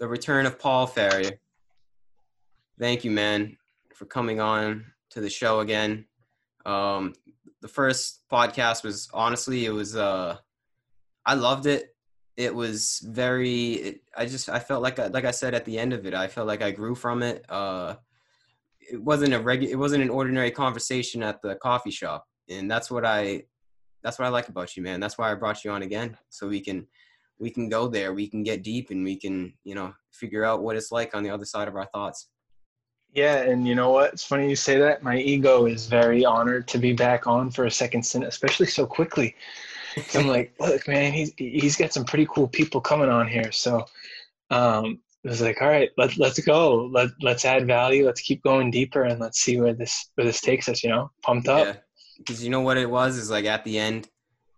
the return of Paul Faria. Thank you, man, for coming on to the show again. Um, the first podcast was honestly, it was uh, I loved it. It was very. It, I just I felt like I, like I said at the end of it, I felt like I grew from it. Uh, it wasn't a regular. It wasn't an ordinary conversation at the coffee shop, and that's what I that's what I like about you, man. That's why I brought you on again, so we can we can go there, we can get deep, and we can you know figure out what it's like on the other side of our thoughts. Yeah, and you know what? It's funny you say that. My ego is very honored to be back on for a second stint, especially so quickly. I'm like, look, man, he's he's got some pretty cool people coming on here. So um, it was like, all right, let let's go. Let let's add value. Let's keep going deeper, and let's see where this where this takes us. You know, pumped up. Yeah, because you know what it was is like at the end,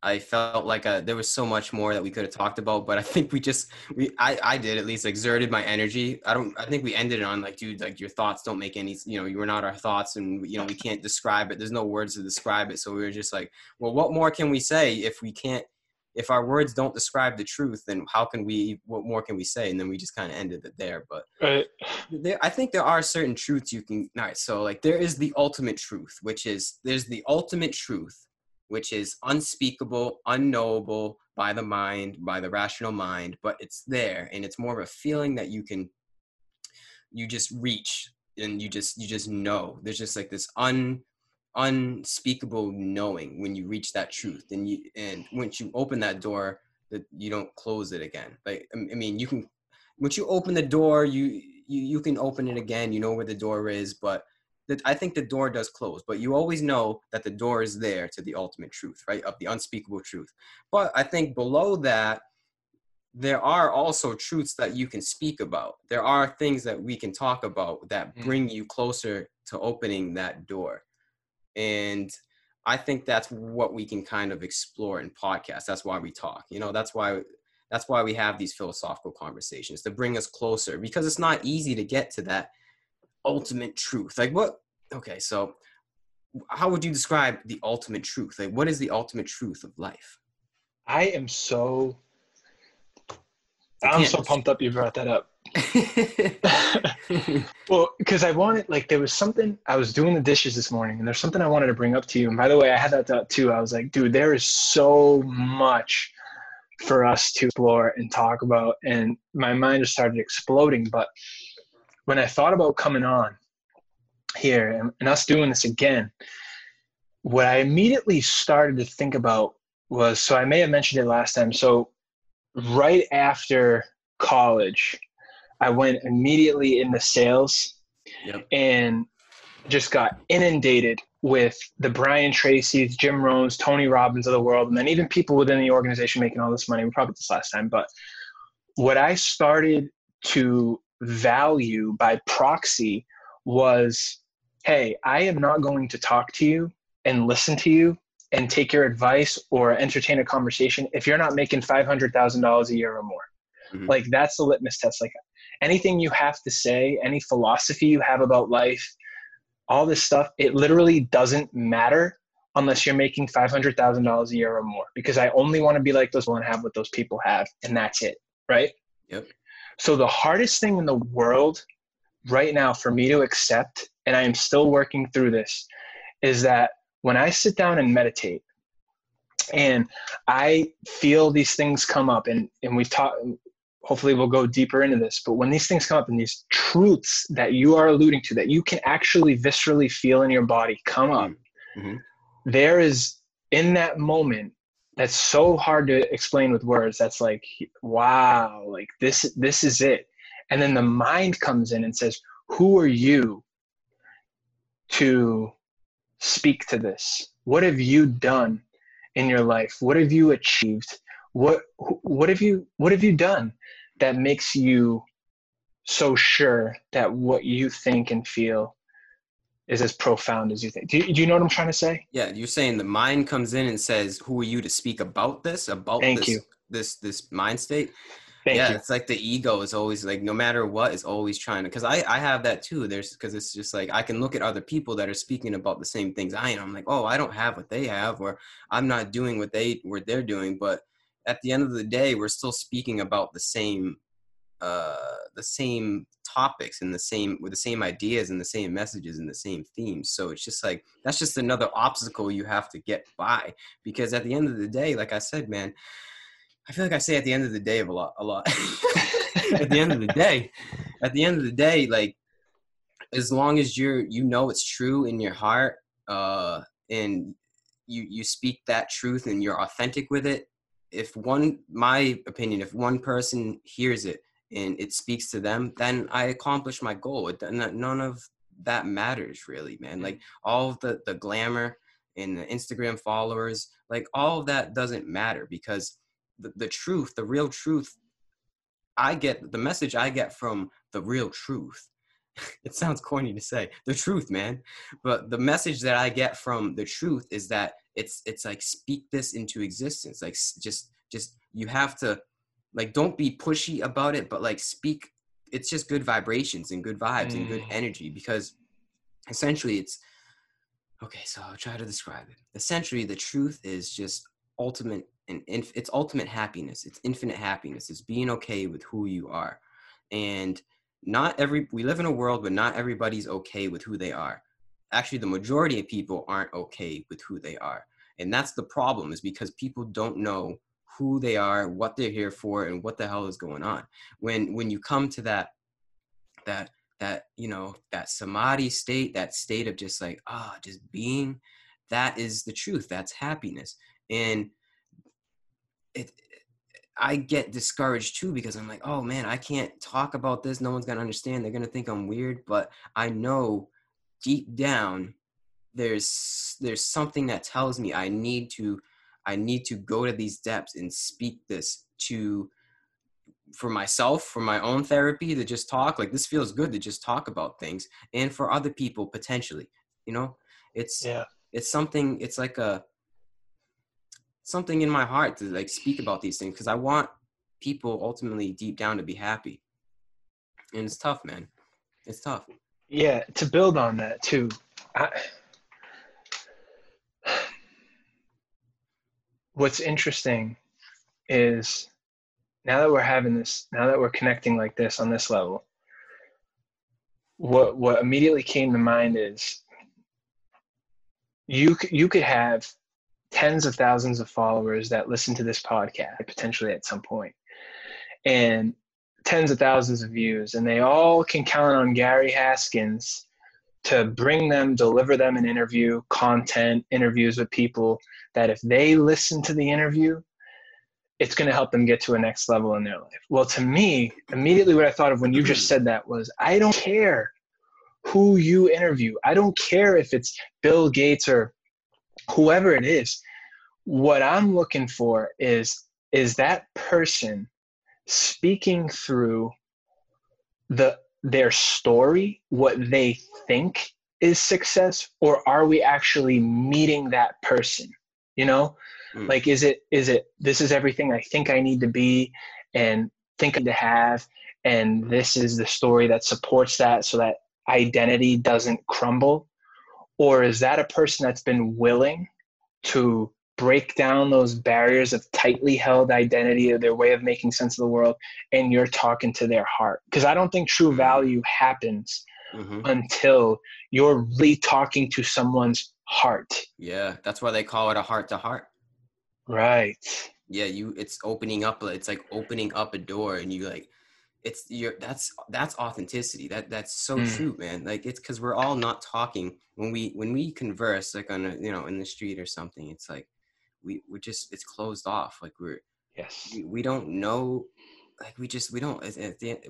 I felt like a, uh, there was so much more that we could have talked about, but I think we just we I I did at least exerted my energy. I don't I think we ended it on like dude like your thoughts don't make any you know you were not our thoughts and you know we can't describe it. There's no words to describe it. So we were just like, well, what more can we say if we can't if our words don't describe the truth, then how can we what more can we say? And then we just kind of ended it there. But right. there, I think there are certain truths you can. All right, so like there is the ultimate truth, which is there's the ultimate truth which is unspeakable, unknowable by the mind, by the rational mind, but it's there and it's more of a feeling that you can you just reach and you just you just know. There's just like this un unspeakable knowing when you reach that truth and you and once you open that door that you don't close it again like i mean you can once you open the door you you, you can open it again you know where the door is but that I think the door does close, but you always know that the door is there to the ultimate truth, right? Of the unspeakable truth. But I think below that, there are also truths that you can speak about. There are things that we can talk about that mm. bring you closer to opening that door. And I think that's what we can kind of explore in podcasts. That's why we talk. You know, that's why that's why we have these philosophical conversations to bring us closer because it's not easy to get to that ultimate truth? Like what? Okay, so how would you describe the ultimate truth? Like what is the ultimate truth of life? I am so I'm so pumped up you brought that up. well, because I wanted like there was something I was doing the dishes this morning, and there's something I wanted to bring up to you. And by the way, I had that thought too. I was like, dude, there is so much for us to explore and talk about, and my mind just started exploding. But when I thought about coming on here and, and us doing this again, what I immediately started to think about was so I may have mentioned it last time. So right after college, I went immediately into sales yep. and just got inundated with the Brian Tracy's, Jim Rohn's, Tony Robbins of the world, and then even people within the organization making all this money. We probably this last time, but what I started to value by proxy was hey, I am not going to talk to you and listen to you and take your advice or entertain a conversation if you're not making $500,000 a year or more. Mm-hmm. Like that's the litmus test. Like anything you have to say, any philosophy you have about life, all this stuff, it literally doesn't matter unless you're making $500,000 a year or more because I only want to be like those and have what those people have and that's it, right? Yep. So the hardest thing in the world right now for me to accept, and I am still working through this, is that when I sit down and meditate and I feel these things come up and, and we talk hopefully we'll go deeper into this, but when these things come up and these truths that you are alluding to that you can actually viscerally feel in your body come up, mm-hmm. there is in that moment that's so hard to explain with words. That's like wow like this this is it. And then the mind comes in and says who are you to speak to this? What have you done in your life? What have you achieved? What what have you what have you done that makes you so sure that what you think and feel is as profound as you think. Do you, do you know what I'm trying to say? Yeah, you're saying the mind comes in and says, "Who are you to speak about this? About Thank this, you. this this mind state?" Thank yeah, you. it's like the ego is always like, no matter what, is always trying to. Because I I have that too. There's because it's just like I can look at other people that are speaking about the same things I am. I'm like, oh, I don't have what they have, or I'm not doing what they what they're doing. But at the end of the day, we're still speaking about the same uh, the same topics and the same with the same ideas and the same messages and the same themes. So it's just like that's just another obstacle you have to get by because at the end of the day, like I said, man, I feel like I say at the end of the day of a lot, a lot. at the end of the day, at the end of the day, like as long as you're you know it's true in your heart, uh, and you you speak that truth and you're authentic with it. If one, my opinion, if one person hears it and it speaks to them, then I accomplish my goal. It, none of that matters really, man. Mm. Like all of the the glamour and the Instagram followers, like all of that doesn't matter because the, the truth, the real truth, I get the message I get from the real truth. it sounds corny to say the truth, man, but the message that I get from the truth is that it's it's like speak this into existence. Like just just you have to like don't be pushy about it, but like speak. It's just good vibrations and good vibes mm. and good mm. energy because essentially it's okay. So I'll try to describe it. Essentially, the truth is just ultimate and inf- it's ultimate happiness. It's infinite happiness. It's being okay with who you are, and not every we live in a world where not everybody's okay with who they are. Actually, the majority of people aren't okay with who they are, and that's the problem. Is because people don't know who they are, what they're here for, and what the hell is going on. When when you come to that that that you know that samadhi state, that state of just like ah, oh, just being, that is the truth. That's happiness and it I get discouraged too because I'm like, oh man, I can't talk about this. No one's gonna understand. They're gonna think I'm weird. But I know deep down there's there's something that tells me I need to I need to go to these depths and speak this to for myself, for my own therapy to just talk. Like this feels good to just talk about things. And for other people potentially. You know? It's yeah. it's something it's like a something in my heart to like speak about these things because I want people ultimately deep down to be happy. And it's tough, man. It's tough. Yeah, to build on that too. I, what's interesting is now that we're having this, now that we're connecting like this on this level, what what immediately came to mind is you you could have tens of thousands of followers that listen to this podcast potentially at some point and tens of thousands of views and they all can count on gary haskins to bring them deliver them an interview content interviews with people that if they listen to the interview it's going to help them get to a next level in their life. Well to me immediately what i thought of when you just said that was i don't care who you interview. I don't care if it's bill gates or whoever it is. What i'm looking for is is that person speaking through the their story what they think is success or are we actually meeting that person? You know? Mm. like is it is it this is everything i think i need to be and think to have and this is the story that supports that so that identity doesn't crumble? Or is that a person that's been willing to break down those barriers of tightly held identity or their way of making sense of the world and you're talking to their heart. Because i don't think true mm-hmm. value happens mm-hmm. until you're really talking to someone's heart. Yeah that's why they call it a heart to heart. Right. Yeah you it's opening up it's like opening up a door and you like it's your that's that's authenticity. That that's so mm. true man. Like it's because we're all not talking. When we when we converse like on a you know in the street or something it's like we we're just it's closed off like we're yes we, we don't know like we just we don't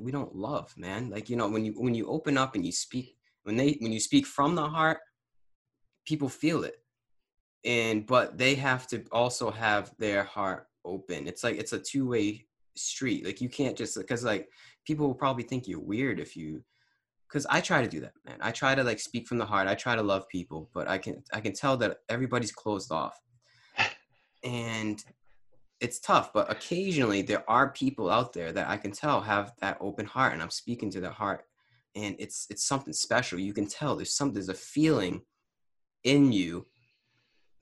we don't love man like you know when you when you open up and you speak when they when you speak from the heart people feel it and but they have to also have their heart open it's like it's a two-way street. Like you can't just because like people will probably think you're weird if you because I try to do that, man. I try to like speak from the heart. I try to love people, but I can I can tell that everybody's closed off. And it's tough, but occasionally there are people out there that I can tell have that open heart and I'm speaking to their heart and it's it's something special. You can tell there's some there's a feeling in you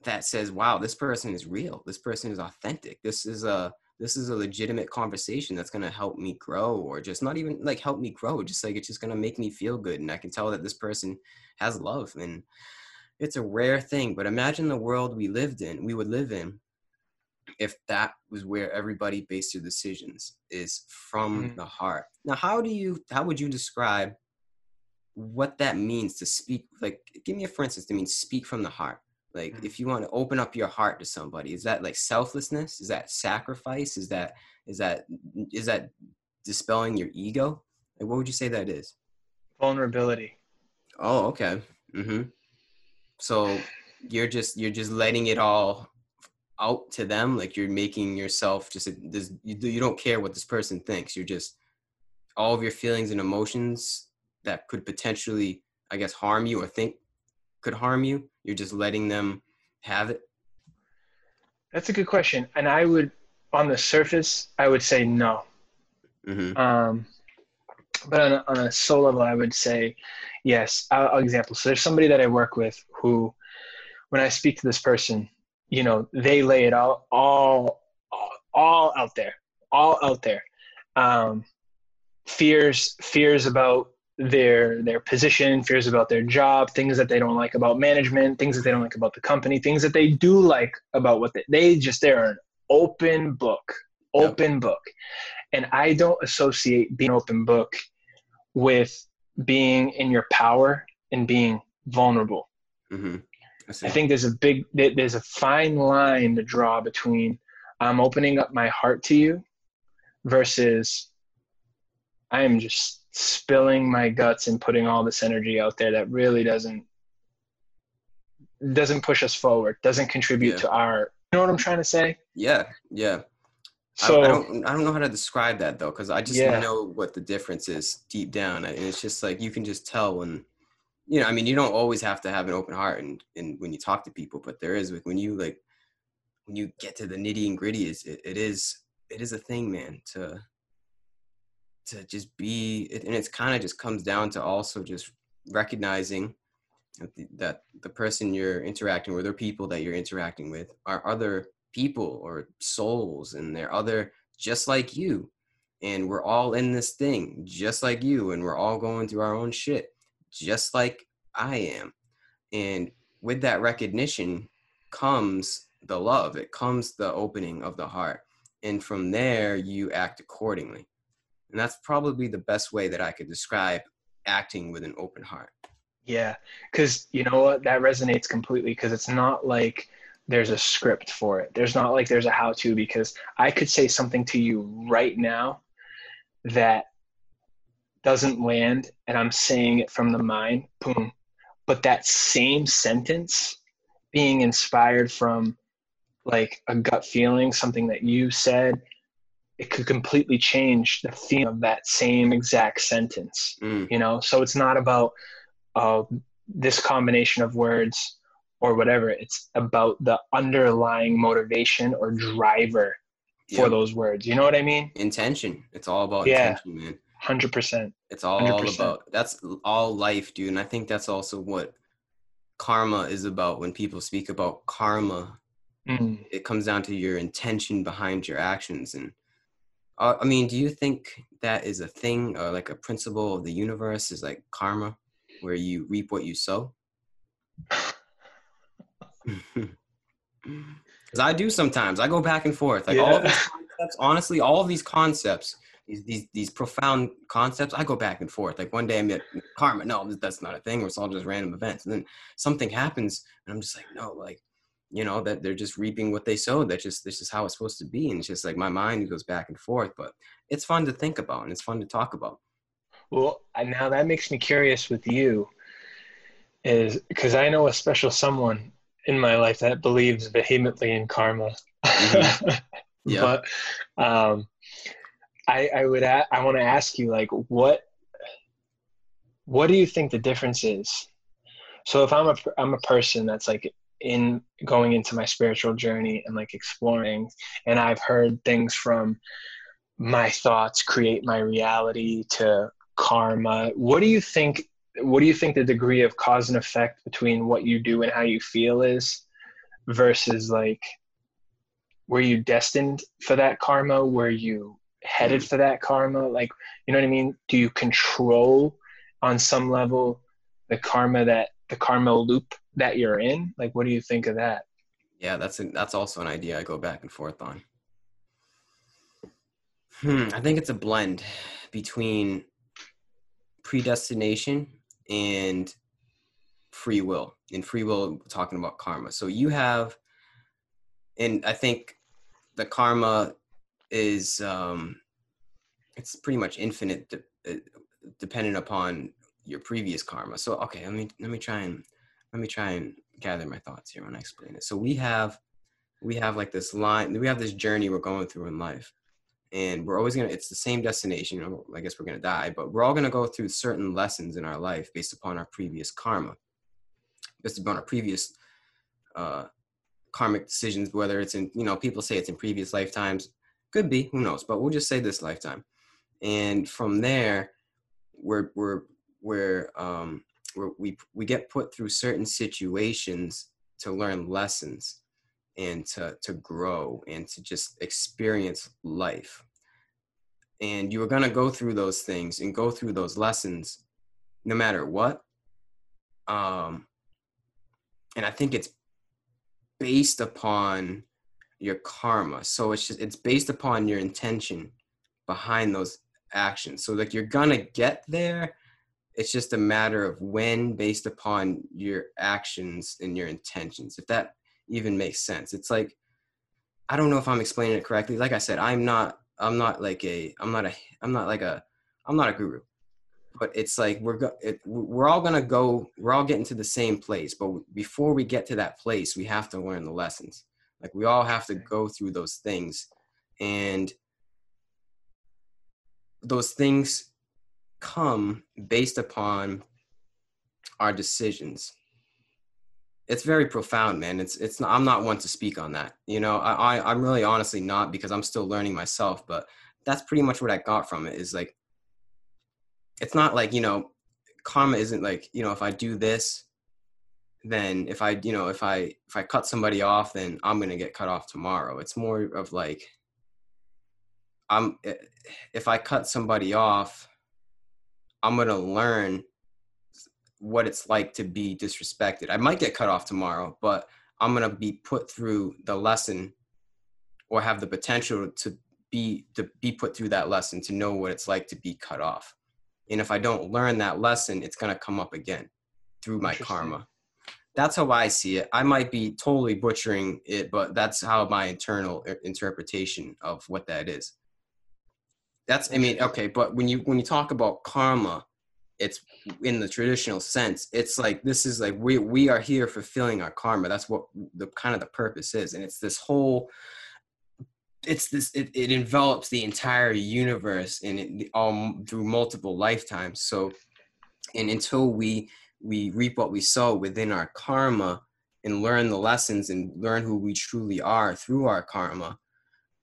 that says, "Wow, this person is real. This person is authentic. This is a this is a legitimate conversation that's going to help me grow or just not even like help me grow just like it's just going to make me feel good and i can tell that this person has love and it's a rare thing but imagine the world we lived in we would live in if that was where everybody based their decisions is from mm-hmm. the heart. Now how do you how would you describe what that means to speak like give me a for instance to mean speak from the heart. Like mm-hmm. if you want to open up your heart to somebody is that like selflessness? Is that sacrifice? Is that is that is that dispelling your ego? Like what would you say that is? Vulnerability. Oh okay. Mm-hmm. So you're just you're just letting it all out to them like you're making yourself just a, this, you, you don't care what this person thinks you're just all of your feelings and emotions that could potentially i guess harm you or think could harm you you're just letting them have it? That's a good question and i would on the surface i would say no. Mm-hmm. um, but on a, on a soul level i would say yes. I'll, I'll example so there's somebody that i work with who when i speak to this person you know they lay it all all all out there all out there um, fears fears about their their position, fears about their job, things that they don't like about management, things that they don't like about the company, things that they do like about what they, they just they're an open book, open yep. book. And I don't associate being open book with being in your power and being vulnerable. Mm-hmm. I, I think there's a big there's a fine line to draw between I'm opening up my heart to you versus I am just spilling my guts and putting all this energy out there that really doesn't doesn't push us forward doesn't contribute yeah. to our you know what i'm trying to say yeah yeah so I, I don't i don't know how to describe that though because i just yeah. know what the difference is deep down and it's just like you can just tell when you know i mean you don't always have to have an open heart and, and when you talk to people but there is like when you like when you get to the nitty and gritty is it, it is it is a thing man to to just be and it's kind of just comes down to also just recognizing that the person you're interacting with or people that you're interacting with are other people or souls and they're other just like you. And we're all in this thing just like you and we're all going through our own shit just like i am and with that recognition comes the love it comes the opening of the heart and from there you act accordingly and that's probably the best way that I could describe acting with an open heart. Yeah, because you know what? That resonates completely because it's not like there's a script for it. There's not like there's a how to because I could say something to you right now that doesn't land and I'm saying it from the mind, boom. But that same sentence being inspired from like a gut feeling, something that you said, it could completely change the theme of that same exact sentence mm. you know so it's not about uh, this combination of words or whatever it's about the underlying motivation or driver for yep. those words you know what i mean intention it's all about yeah. intention man 100% it's all 100%. about that's all life dude and i think that's also what karma is about when people speak about karma mm. it comes down to your intention behind your actions and uh, I mean, do you think that is a thing or like a principle of the universe is like karma, where you reap what you sow? Because I do sometimes. I go back and forth. Like yeah. all of these concepts, honestly, all of these concepts, these, these these profound concepts, I go back and forth. Like one day I'm at karma, no, that's not a thing. It's all just random events. And then something happens, and I'm just like, no, like you know that they're just reaping what they sowed that's just this is how it's supposed to be and it's just like my mind goes back and forth but it's fun to think about and it's fun to talk about well now that makes me curious with you is because i know a special someone in my life that believes vehemently in karma mm-hmm. yeah. but um i i would a- i want to ask you like what what do you think the difference is so if i'm a i'm a person that's like in going into my spiritual journey and like exploring and i've heard things from my thoughts create my reality to karma what do you think what do you think the degree of cause and effect between what you do and how you feel is versus like were you destined for that karma? Were you headed for that karma? Like, you know what I mean? Do you control on some level the karma that the karma loop that you're in? Like, what do you think of that? Yeah, that's a, that's also an idea I go back and forth on. Hmm, I think it's a blend between predestination and free will. In free will, talking about karma. So you have, and I think the karma is um, it's pretty much infinite, de- uh, dependent upon your previous karma. So okay, let me let me try and let me try and gather my thoughts here when I explain it. So we have we have like this line, we have this journey we're going through in life. And we're always gonna it's the same destination, you know, I guess we're gonna die, but we're all gonna go through certain lessons in our life based upon our previous karma. Based upon our previous uh karmic decisions, whether it's in, you know, people say it's in previous lifetimes. Could be, who knows? But we'll just say this lifetime. And from there, we're we're we're um we're, we we get put through certain situations to learn lessons and to to grow and to just experience life. And you are gonna go through those things and go through those lessons, no matter what. Um, and I think it's based upon your karma. So it's just it's based upon your intention behind those actions. So like you're gonna get there. It's just a matter of when based upon your actions and your intentions. If that even makes sense. It's like I don't know if I'm explaining it correctly. Like I said, I'm not I'm not like a I'm not a I'm not like a I'm not a guru. But it's like we're go, it, we're all gonna go. We're all getting to the same place. But before we get to that place, we have to learn the lessons. Like we all have to go through those things, and those things come based upon our decisions. It's very profound, man. It's it's not, I'm not one to speak on that. You know, I, I I'm really honestly not because I'm still learning myself. But that's pretty much what I got from it. Is like, it's not like you know, karma isn't like you know if I do this, then if I you know if I if I cut somebody off, then I'm gonna get cut off tomorrow. It's more of like I'm eh, if I cut somebody off, I'm gonna learn what it's like to be disrespected. I might get cut off tomorrow, but I'm gonna be put through the lesson or have the potential to be to be put through that lesson to know what it's like to be cut off. And if I don't learn that lesson, it's gonna come up again through my karma. That's how I see it. I might be totally butchering it, but that's how my internal interpretation of what that is. That's i mean okay but when you when you talk about karma it's in the traditional sense it's like this is like we we are here fulfilling our karma. That's what the kind of the purpose is. And it's this whole it's this it, it envelops the entire universe and it all through multiple lifetimes. So and until we we reap what we sow within our karma and learn the lessons and learn who we truly are through our karma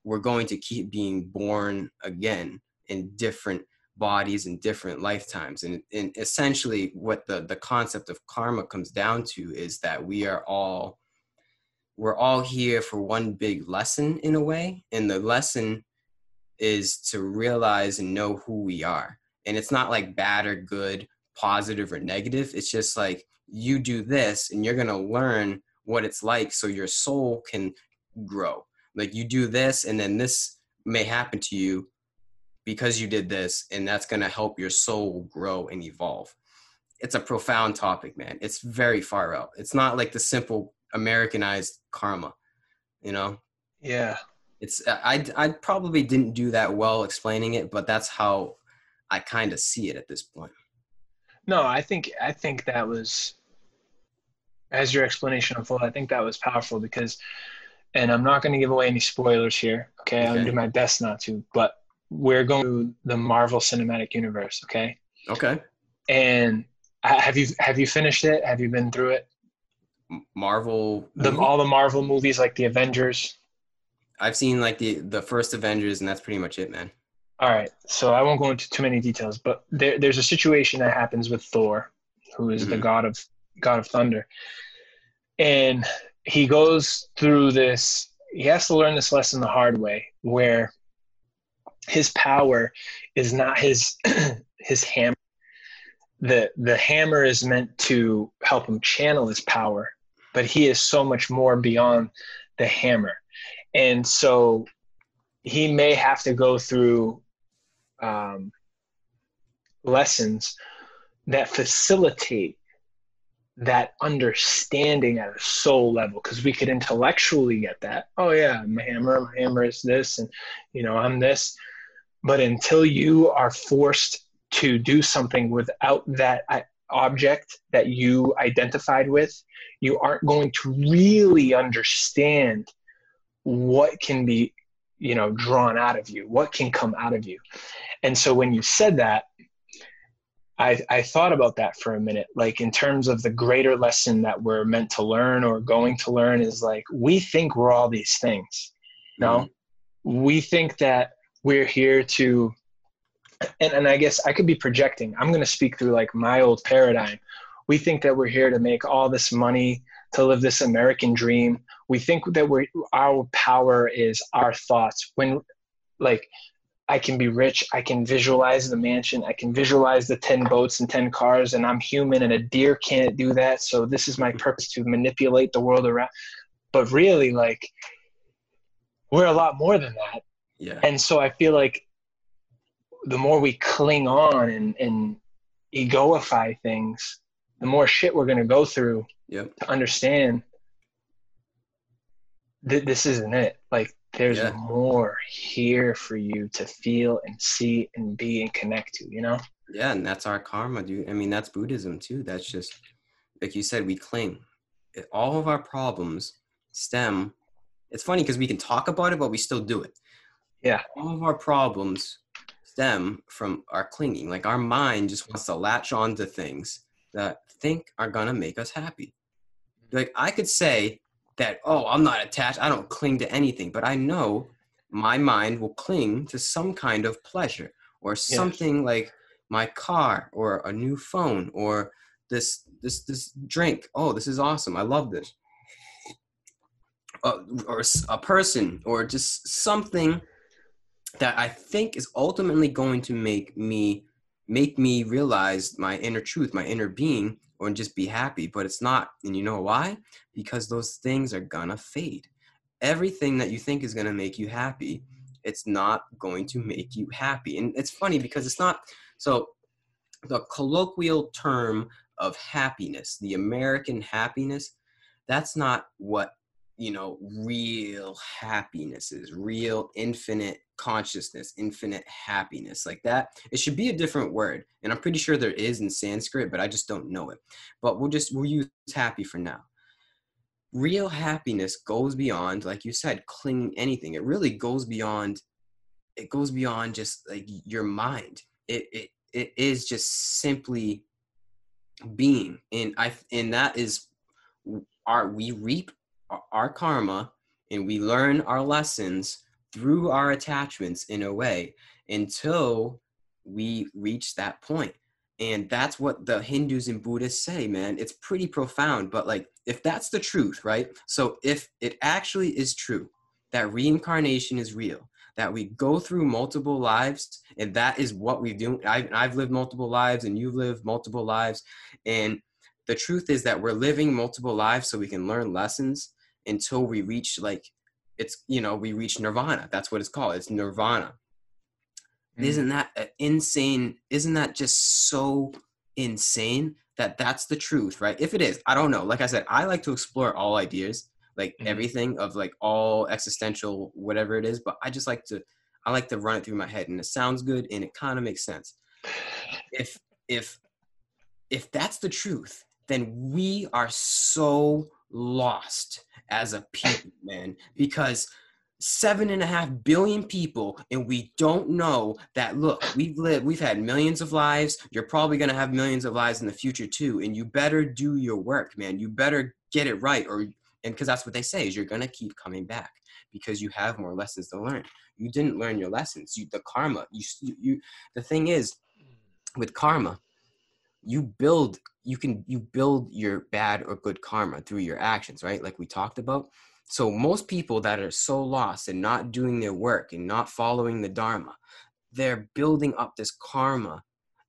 we're going to keep being born again in different bodies and different lifetimes. And, and essentially what the the concept of karma comes down to is that we are all we're all here for one big lesson in a way. And the lesson is to realize and know who we are. And it's not like bad or good positive or negative. It's just like you do this and you're going to learn what it's like so your soul can grow. Like you do this and then this may happen to you because you did this and that's going to help your soul grow and evolve. It's a profound topic man. It's very far out. It's not like the simple americanized karma you know? Yeah. It's uh, i i probably didn't do that well explaining it but that's how i kind of see it at this point no i think i think that was as your explanation unfolded i think that was powerful because and I'm not going to give away any spoilers here. Okay? okay, I'm to do my best not to, but we're going to the Marvel Cinematic Universe. Okay. Okay. And have you have you finished it? Have you been through it? Marvel. The, all the Marvel movies, like the Avengers. I've seen like the the first Avengers, and that's pretty much it, man. All right, so I won't go into too many details, but there, there's a situation that happens with Thor, who is mm-hmm. the god of god of thunder, and he goes through this he has to learn this lesson the hard way where his power is not his his hammer the the hammer is meant to help him channel his power but he is so much more beyond the hammer and so he may have to go through um, lessons that facilitate that understanding at a soul level. Because we could intellectually get that. Oh yeah my hammer my hammer is this and you know i'm this. But until you are forced to do something without that uh, object that you identified with you aren't going to really understand what can be you know drawn out of you what can come out of you. And so when you said that I, I thought about that for a minute like in terms of the greater lesson that we're meant to learn or going to learn is like we think we're all these things no mm-hmm. we think that we're here to and, and i guess i could be projecting i'm going to speak through like my old paradigm. We think that we're here to make all this money to live this american dream we think that we're our power is our thoughts when like I can be rich. I can visualize the mansion. I can visualize the 10 boats and 10 cars, and I'm human, and a deer can't do that. So, this is my purpose to manipulate the world around. But really, like, we're a lot more than that. Yeah. And so, I feel like the more we cling on and, and egoify things, the more shit we're going to go through yep. to understand that this isn't it. Like, there's yeah. more here for you to feel and see and be and connect to, you know? Yeah, and that's our karma, dude. I mean, that's Buddhism too. That's just, like you said, we cling. All of our problems stem. It's funny because we can talk about it, but we still do it. Yeah. All of our problems stem from our clinging. Like our mind just wants to latch on to things that think are gonna make us happy. Like I could say, that oh i'm not attached. I don't cling to anything but i know my mind will cling to some kind of pleasure or something yes. like my car or a new phone or this this this drink. Oh this is awesome. I love this. Uh, or a person or just something that i think is ultimately going to make me make me realize my inner truth my inner being or just be happy, but it's not. And you know why? Because those things are gonna fade. Everything that you think is gonna make you happy, it's not going to make you happy. And it's funny because it's not so the colloquial term of happiness, the American happiness, that's not what you know real happiness is real infinite consciousness infinite happiness like that it should be a different word and i'm pretty sure there is in sanskrit but i just don't know it. But we'll just we'll use happy for now. Real happiness goes beyond like you said clinging anything. It really goes beyond it goes beyond just like your mind. It it, it is just simply being and i and that is our we reap our karma and we learn our lessons through our attachments in a way until we reach that point. And that's what the hindus and buddhists say man. It's pretty profound but like if that's the truth right? So if it actually is true that reincarnation is real that we go through multiple lives and that is what we do I've, I've lived multiple lives and you've lived multiple lives and the truth is that we're living multiple lives so we can learn lessons until we reach like it's you know we reach nirvana. That's what it's called. It's nirvana. Mm. isn't that insane isn't that just so insane that that's the truth right? If it is i don't know. Like i said i like to explore all ideas like mm. everything of like all existential whatever it is but i just like to i like to run it through my head and it sounds good and it kind of makes sense. If if if that's the truth then we are so lost as a people, man, because seven and a half billion people and we don't know that look we've lived we've had millions of lives. You're probably going to have millions of lives in the future too and you better do your work man. You better get it right or and because that's what they say is you're going to keep coming back because you have more lessons to learn. You didn't learn your lessons. You the karma you you the thing is with karma you build you can you build your bad or good karma through your actions right? Like we talked about. So most people that are so lost and not doing their work and not following the Dharma, they're building up this karma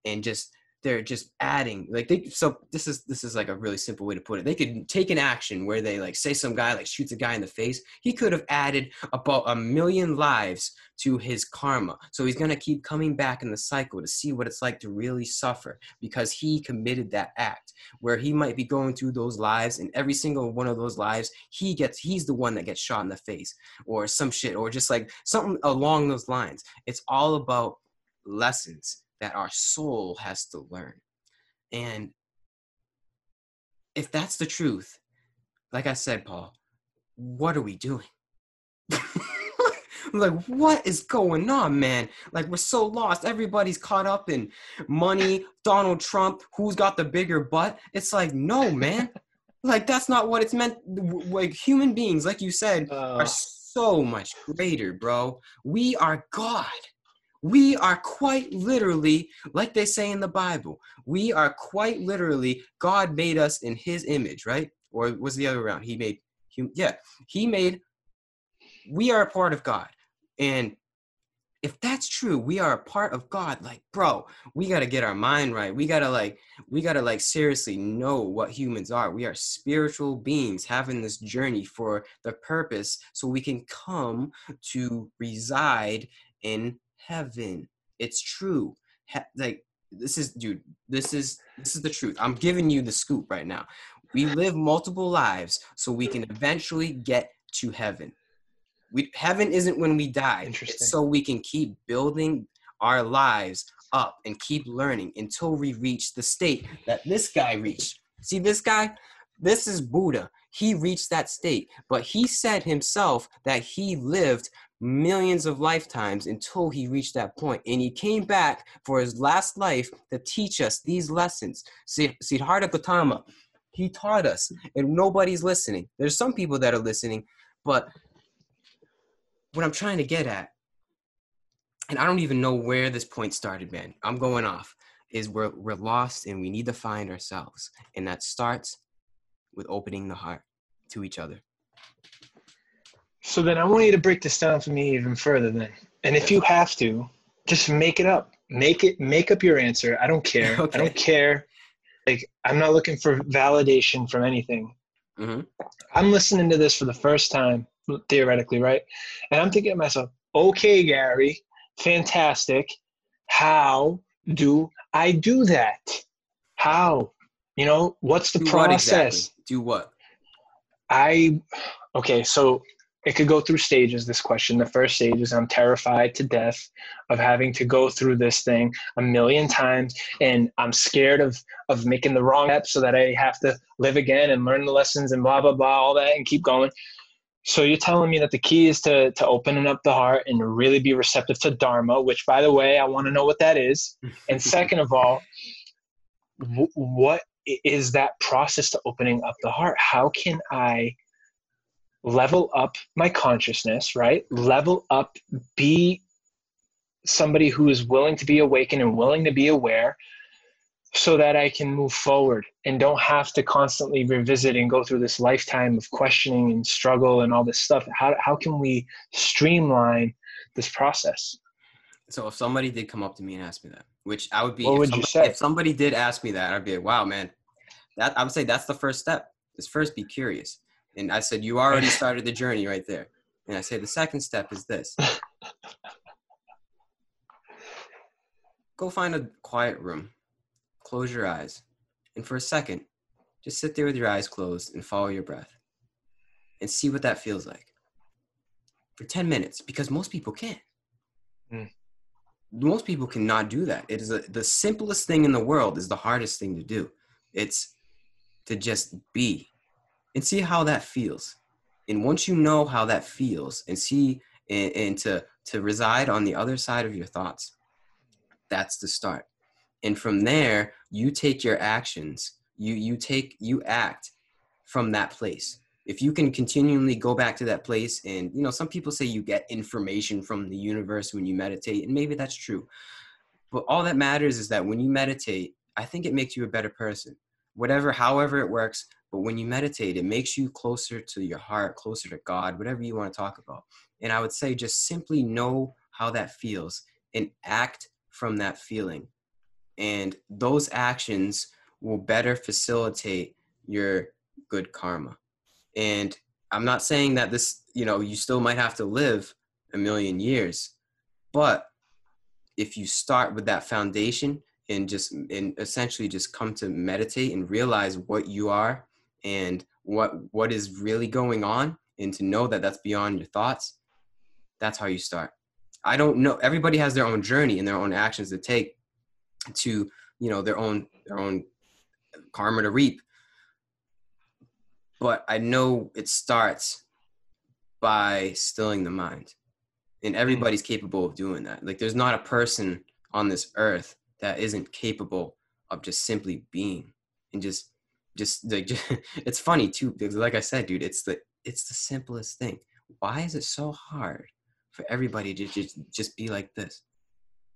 and just they're just adding like they so this is this is like a really simple way to put it. They could take an action where they like say some guy like shoots a guy in the face he could have added about a million lives to his karma. So he's going to keep coming back in the cycle to see what it's like to really suffer because he committed that act where he might be going through those lives and every single one of those lives he gets he's the one that gets shot in the face or some shit or just like something along those lines. It's all about lessons that our soul has to learn. And if that's the truth, like I said, Paul, what are we doing? like, what is going on, man? Like, we're so lost. Everybody's caught up in money, Donald Trump, who's got the bigger butt. It's like, no, man. like, that's not what it's meant. Like, human beings, like you said, uh, are so much greater, bro. We are God. We are quite literally, like they say in the Bible, we are quite literally, God made us in his image, right? Or was the other around? He made, yeah, he made, we are a part of God. And if that's true, we are a part of God. Like, bro, we got to get our mind right. We got to like, we got to like seriously know what humans are. We are spiritual beings having this journey for the purpose so we can come to reside in heaven. It's true. He- like this is dude, this is this is the truth. I'm giving you the scoop right now. We live multiple lives so we can eventually get to heaven. We heaven isn't when we die. It's so we can keep building our lives up and keep learning until we reach the state that this guy reached. See this guy? This is Buddha. He reached that state, but he said himself that he lived millions of lifetimes until he reached that point. And he came back for his last life to teach us these lessons. Siddhartha Gautama, he taught us, and nobody's listening. There's some people that are listening, but what I'm trying to get at, and I don't even know where this point started, man. I'm going off. Is we're we're lost and we need to find ourselves, and that starts with opening the heart to each other. So then I want you to break this down for me even further then. And if you have to, just make it up. Make it make up your answer. I don't care. Okay. I don't care. Like I'm not looking for validation from anything. Mm-hmm. I'm listening to this for the first time, theoretically, right? And I'm thinking to myself, okay, Gary, fantastic. How do I do that? How? You know, what's the do process? What exactly? Do what? I okay, so it could go through stages this question. The first stage is i'm terrified to death of having to go through this thing a million times and i'm scared of of making the wrong step so that i have to live again and learn the lessons and blah blah blah all that and keep going. So you're telling me that the key is to to opening up the heart and really be receptive to dharma which by the way i want to know what that is. And second of all w- what is that process to opening up the heart? How can i level up my consciousness, right? Level up, be somebody who is willing to be awakened and willing to be aware so that I can move forward and don't have to constantly revisit and go through this lifetime of questioning and struggle and all this stuff. How, how can we streamline this process? So if somebody did come up to me and ask me that, which I would be, what would somebody, you say? If somebody did ask me that, I'd be like, wow, man, that I would say that's the first step. Is first be curious. And I said, You already started the journey right there. And I say, The second step is this go find a quiet room, close your eyes, and for a second, just sit there with your eyes closed and follow your breath and see what that feels like for 10 minutes because most people can't. Mm. Most people cannot do that. It is a, the simplest thing in the world is the hardest thing to do. It's to just be and see how that feels. And once you know how that feels and see and, and to to reside on the other side of your thoughts, that's the start. And from there, you take your actions. You you take you act from that place. If you can continually go back to that place and you know some people say you get information from the universe when you meditate and maybe that's true. But all that matters is that when you meditate, I think it makes you a better person. Whatever however it works, but when you meditate it makes you closer to your heart closer to god whatever you want to talk about. And i would say just simply know how that feels and act from that feeling. And those actions will better facilitate your good karma. And i'm not saying that this you know you still might have to live a million years but if you start with that foundation and just and essentially just come to meditate and realize what you are and what what is really going on and to know that that's beyond your thoughts that's how you start. I don't know everybody has their own journey and their own actions to take to you know their own their own karma to reap. But i know it starts by stilling the mind and hmm. everybody's capable of doing that. Like there's not a person on this earth that isn't capable of just simply being and just just like just, it's funny too because like i said dude it's the it's the simplest thing. Why is it so hard for everybody to just just be like this?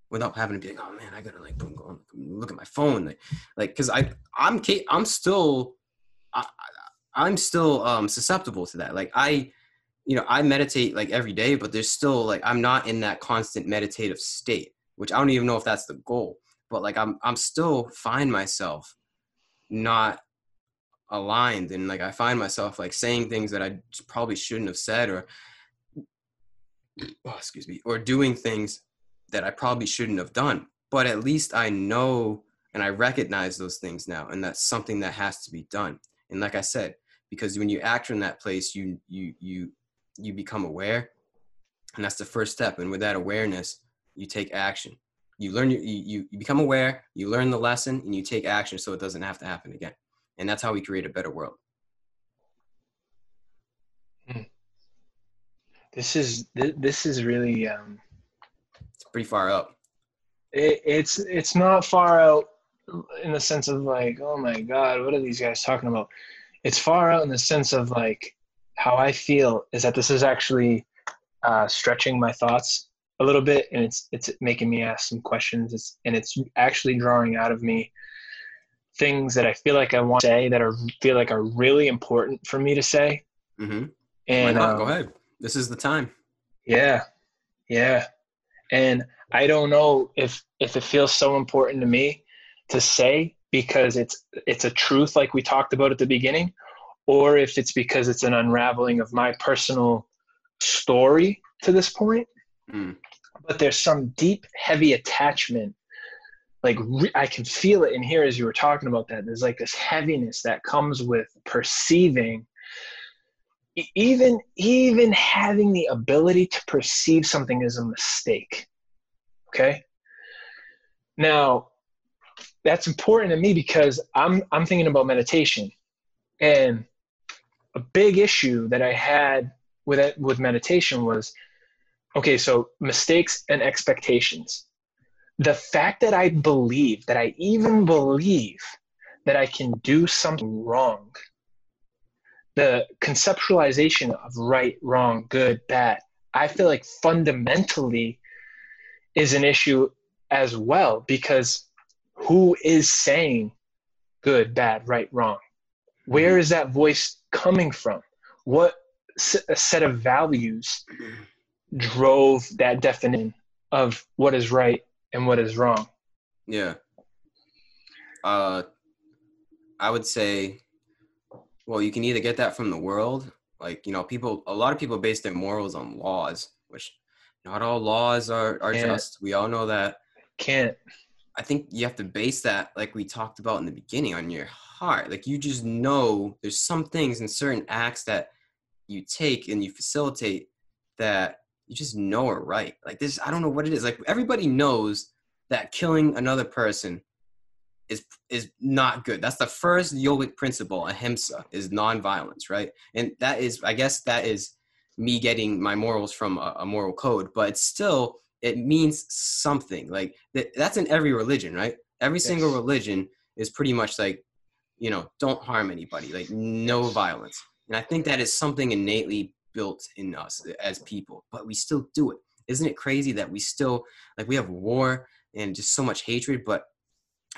Without having to be like oh man i gotta like boom, go look at my phone like like because i i'm i'm still I, i'm still um susceptible to that. Like i you know i meditate like every day but there's still like i'm not in that constant meditative state which i don't even know if that's the goal but like i'm i'm still find myself not aligned and like i find myself like saying things that i probably shouldn't have said or oh, excuse me or doing things that i probably shouldn't have done. But at least i know and i recognize those things now and that's something that has to be done. And like i said because when you act from that place you you you you become aware and that's the first step. And with that awareness you take action. You learn you, you you become aware you learn the lesson and you take action so it doesn't have to happen again and that's how we create a better world. Hmm. this is this is really um it's pretty far out. it, it's it's not far out in the sense of like oh my god what are these guys talking about? It's far out in the sense of like how i feel is that this is actually uh, stretching my thoughts a little bit and it's it's making me ask some questions. It's, and it's actually drawing out of me things that I feel like I want to say that are feel like are really important for me to say. Mm-hmm. And um, go ahead. This is the time. Yeah, yeah. And I don't know if if it feels so important to me to say because it's it's a truth like we talked about at the beginning, or if it's because it's an unraveling of my personal story to this point. Mm. But there's some deep, heavy attachment like re- I can feel it in here as you were talking about that. There's like this heaviness that comes with perceiving even even having the ability to perceive something as a mistake. Okay? Now, that's important to me because I'm I'm thinking about meditation. And a big issue that I had with it, with meditation was okay, so mistakes and expectations the fact that I believe, that I even believe that I can do something wrong, the conceptualization of right, wrong, good, bad, I feel like fundamentally is an issue as well because who is saying good, bad, right, wrong? Where is that voice coming from? What set of values mm-hmm. drove that definition of what is right and what is wrong. Yeah. Uh, I would say, well, you can either get that from the world, like you know, people. A lot of people base their morals on laws, which not all laws are are Can't. just. We all know that. Can't. I think you have to base that, like we talked about in the beginning, on your heart. Like you just know there's some things and certain acts that you take and you facilitate that you just know are right. Like this, I don't know what it is. Like everybody knows that killing another person is is not good. That's the first yogic principle, ahimsa, is nonviolence, right? And that is, I guess, that is me getting my morals from a, a moral code, but it's still it means something. Like that, that's in every religion, right? Every yes. single religion is pretty much like, you know, don't harm anybody, like no violence. And I think that is something innately built in us uh, as people, but we still do it. Isn't it crazy that we still like we have war and just so much hatred, but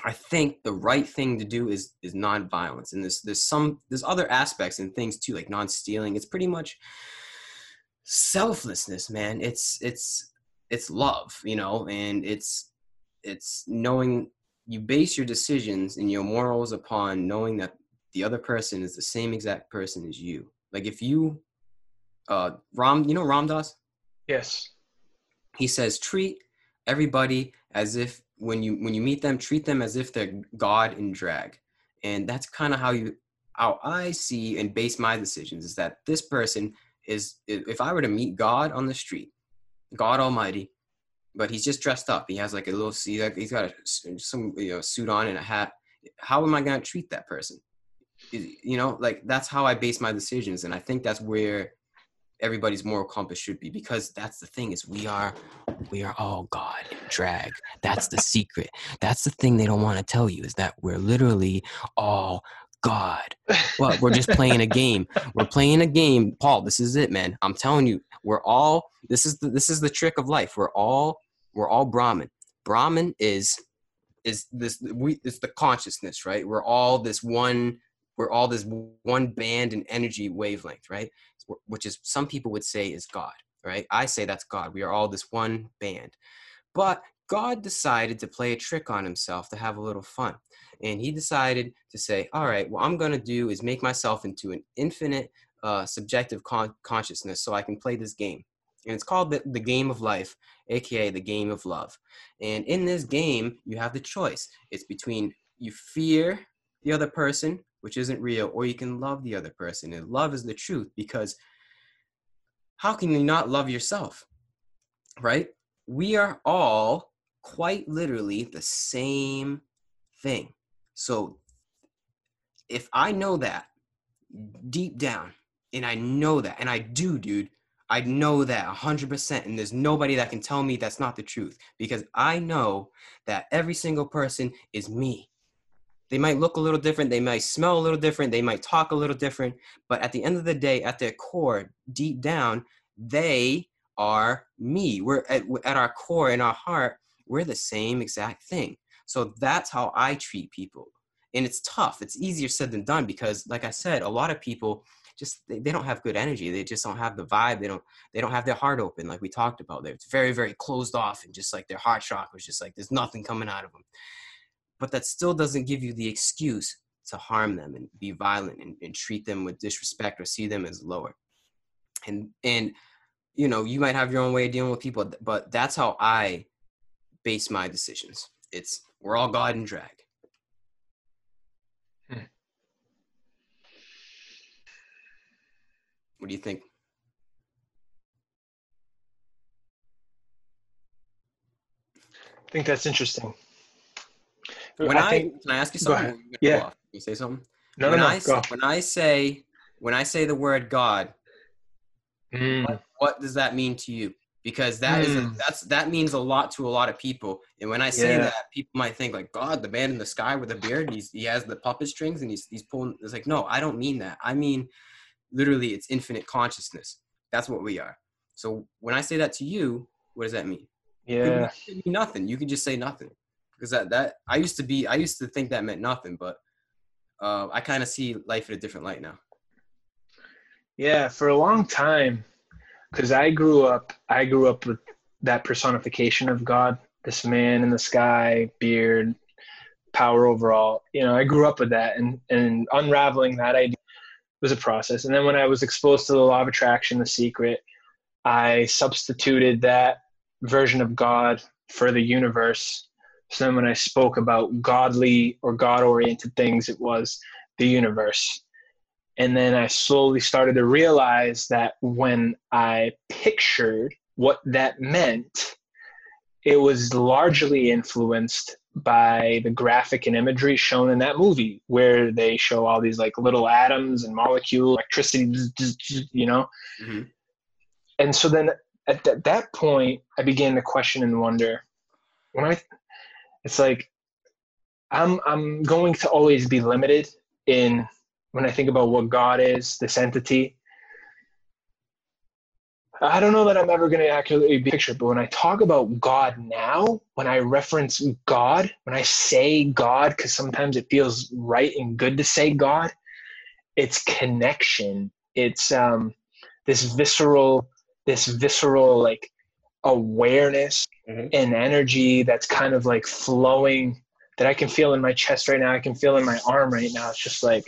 I think the right thing to do is is nonviolence, and there's there's some there's other aspects and things too, like non-stealing. It's pretty much selflessness, man. It's it's it's love, you know, and it's it's knowing you base your decisions and your morals upon knowing that the other person is the same exact person as you. Like if you uh Ram, you know Ram Dass? Yes. He says treat everybody as if when you when you meet them, treat them as if they're God in drag. And that's kind of how you how I see and base my decisions is that this person is if I were to meet God on the street, God Almighty, but he's just dressed up. He has like a little see, he's got a, some you know suit on and a hat. How am I going to treat that person? You know, like that's how I base my decisions, and I think that's where everybody's moral compass should be because that's the thing is we are we are all god drag. That's the secret. That's the thing they don't want to tell you is that we're literally all god. Well we're just playing a game. We're playing a game. Paul this is it man. I'm telling you we're all this is the this is the trick of life. We're all we're all brahman brahman is is this we it's the consciousness right? We're all this one we're all this one band and energy wavelength right which is some people would say is god right? I say that's god. We are all this one band. But god decided to play a trick on himself to have a little fun. And he decided to say all right what i'm going to do is make myself into an infinite uh, subjective con- consciousness so i can play this game. And it's called the, the game of life aka the game of love. And in this game you have the choice. It's between you fear the other person which isn't real or you can love the other person. And love is the truth because how can you not love yourself right? We are all quite literally the same thing. So if I know that deep down, and I know that, and I do, dude, I know that 100%, and there's nobody that can tell me that's not the truth because I know that every single person is me. They might look a little different, they might smell a little different, they might talk a little different, but at the end of the day, at their core, deep down, they are me. We're at, at our core, in our heart, we're the same exact thing. So that's how I treat people and it's tough it's easier said than done because like i said a lot of people just they, they, don't have good energy they just don't have the vibe they don't they don't have their heart open like we talked about they're very very closed off and just like their heart chakra is just like there's nothing coming out of them but that still doesn't give you the excuse to harm them and be violent and, and treat them with disrespect or see them as lower and and you know you might have your own way of dealing with people but that's how i base my decisions it's we're all god and drag hmm. What do you think? I think that's interesting. When I, I think, can I ask you something? Yeah. You say something? No, when no, I go. when I say when I say the word God, mm. what, what, does that mean to you? Because that mm. is a, hmm. that's that means a lot to a lot of people. And when I say yeah. that, people might think like God, the man in the sky with a beard, he's he has the puppet strings and he's he's pulling. It's like no, I don't mean that. I mean literally it's infinite consciousness. That's what we are. So when I say that to you, what does that mean? Yeah. It mean nothing. You can just say nothing. Because that, that I used to be I used to think that meant nothing, but uh, I kind of see life in a different light now. Yeah, for a long time, because I grew up, I grew up with that personification of God, this man in the sky, beard, power overall. You know, I grew up with that, and and unraveling that idea was a process. And then when I was exposed to the law of attraction, the secret, I substituted that version of God for the universe. So then when I spoke about godly or God oriented things, it was the universe. And then I slowly started to realize that when I pictured what that meant, it was largely influenced by the graphic and imagery shown in that movie where they show all these like little atoms and molecules electricity you know mm-hmm. and so then at th- that point i began to question and wonder when i it's like i'm i'm going to always be limited in when i think about what god is this entity I don't know that I'm ever going to accurately picture, but when I talk about God now, when I reference God, when I say God, because sometimes it feels right and good to say God, it's connection. It's um, this visceral, this visceral like awareness mm-hmm. and energy that's kind of like flowing that I can feel in my chest right now. I can feel in my arm right now. It's just like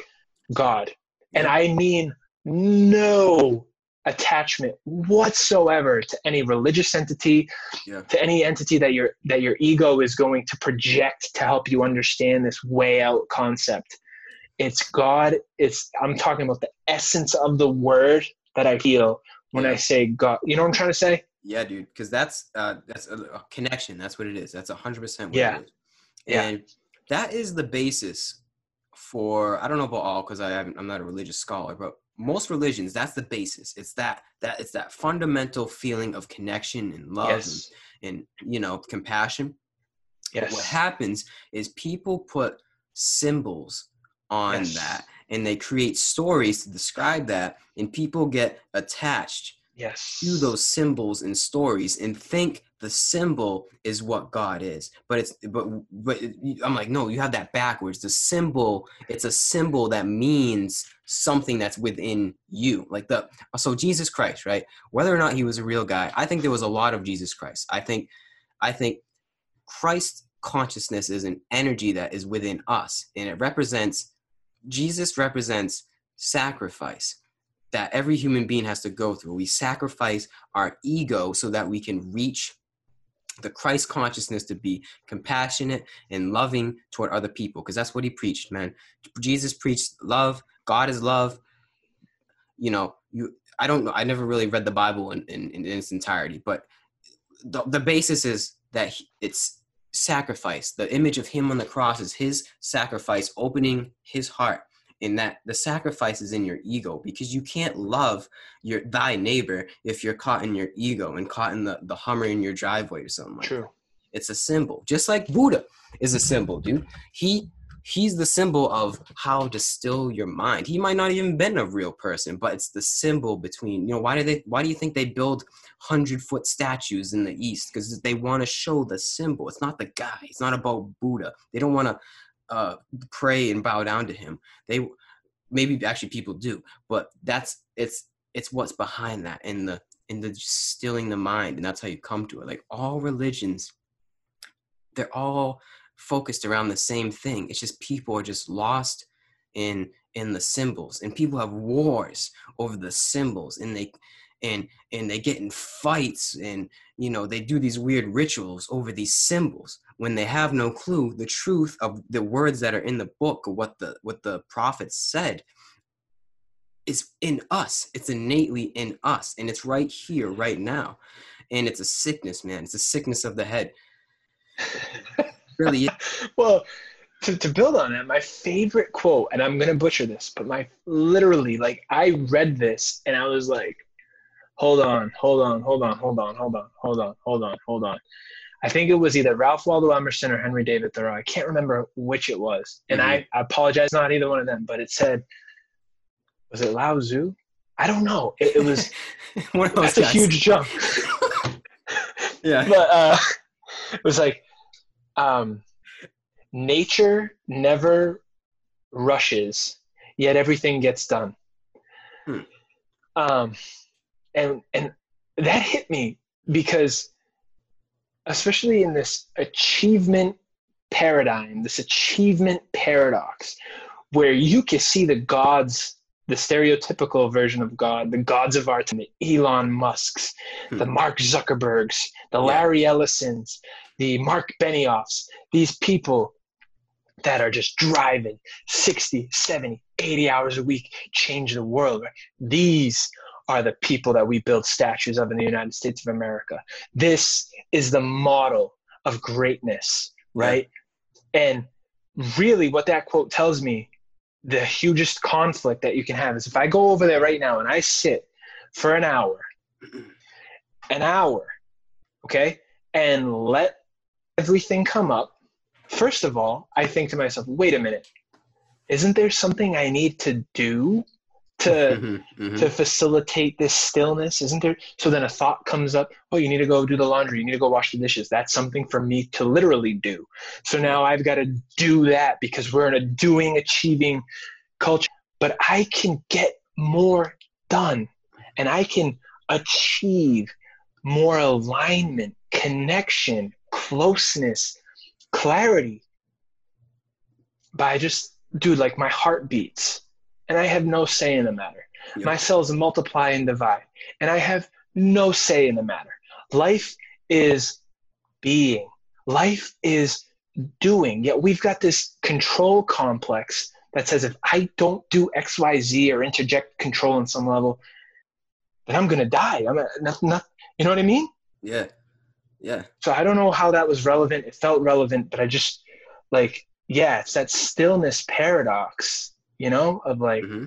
God. And I mean no attachment whatsoever to any religious entity yeah. to any entity that your that your ego is going to project to help you understand this way out concept it's god it's i'm talking about the essence of the word that i feel when i say god you know what i'm trying to say yeah dude because that's uh that's a, a, connection that's what it is that's a 100% yeah and yeah. that is the basis for i don't know about all because i haven't i'm not a religious scholar but most religions that's the basis it's that that it's that fundamental feeling of connection and love yes. and, and you know compassion yes. But what happens is people put symbols on yes. that and they create stories to describe that and people get attached yes. to those symbols and stories and think the symbol is what God is. But it's but but I'm like, no, you have that backwards. The symbol, it's a symbol that means something that's within you. Like the so Jesus Christ, right? Whether or not he was a real guy, I think there was a lot of Jesus Christ. I think I think Christ consciousness is an energy that is within us and it represents Jesus represents sacrifice that every human being has to go through. We sacrifice our ego so that we can reach the Christ consciousness to be compassionate and loving toward other people because that's what he preached, man. Jesus preached love. God is love. You know, you. I don't know. I never really read the Bible in, in, in its entirety, but the, the basis is that it's sacrifice. The image of him on the cross is his sacrifice, opening his heart in that the sacrifice is in your ego because you can't love your thy neighbor if you're caught in your ego and caught in the, the hummer in your driveway or something like True. That. It's a symbol. Just like Buddha is a symbol, dude. He he's the symbol of how to still your mind. He might not even been a real person, but it's the symbol between, you know, why do they why do you think they build hundred foot statues in the East? Because they want to show the symbol. It's not the guy. It's not about Buddha. They don't want to uh, pray and bow down to him. They maybe actually people do, but that's it's it's what's behind that in the in the stilling the mind, and that's how you come to it. Like all religions, they're all focused around the same thing. It's just people are just lost in in the symbols, and people have wars over the symbols, and they and and they get in fights and you know they do these weird rituals over these symbols when they have no clue the truth of the words that are in the book or what the what the prophets said is in us. It's innately in us and it's right here right now. And it's a sickness man. It's a sickness of the head. Really well to, to build on that my favorite quote and i'm gonna butcher this but my literally like i read this and i was like hold on hold on hold on hold on hold on hold on hold on hold on I think it was either Ralph Waldo Emerson or Henry David Thoreau. I can't remember which it was. And mm-hmm. I, I apologize, not either one of them, but it said, was it Lao Tzu? I don't know. It, it was, that's guys. a huge jump. yeah. But uh, it was like, um, nature never rushes, yet everything gets done. Hmm. Um, and, and that hit me because especially in this achievement paradigm, this achievement paradox, where you can see the gods, the stereotypical version of God, the gods of art, the Elon Musks, hmm. the Mark Zuckerbergs, the Larry Ellisons, the Mark Benioffs, these people that are just driving 60, 70, 80 hours a week, change the world. Right? These are the people that we build statues of in the United States of America. This is the model of greatness, right? Yeah. And really, what that quote tells me the hugest conflict that you can have is if I go over there right now and I sit for an hour, an hour, okay, and let everything come up, first of all, I think to myself, wait a minute, isn't there something I need to do to Mhm, mhm. to facilitate this stillness isn't there? So then a thought comes up oh you need to go do the laundry. You need to go wash the dishes. That's something for me to literally do. So now i've got to do that because we're in a doing achieving culture. But i can get more done and i can achieve more alignment connection closeness clarity by just dude like my heart beats and i have no say in the matter. Yeah. my cells multiply and divide and i have no say in the matter. Life is being. Life is doing. Yet we've got this control complex that says if i don't do xyz or interject control on some level then i'm going to die. I'm not, not, you know what i mean? Yeah, yeah. so I don't know how that was relevant. It felt relevant, but I just like, yeah, it's that stillness paradox, you know, of like, hmm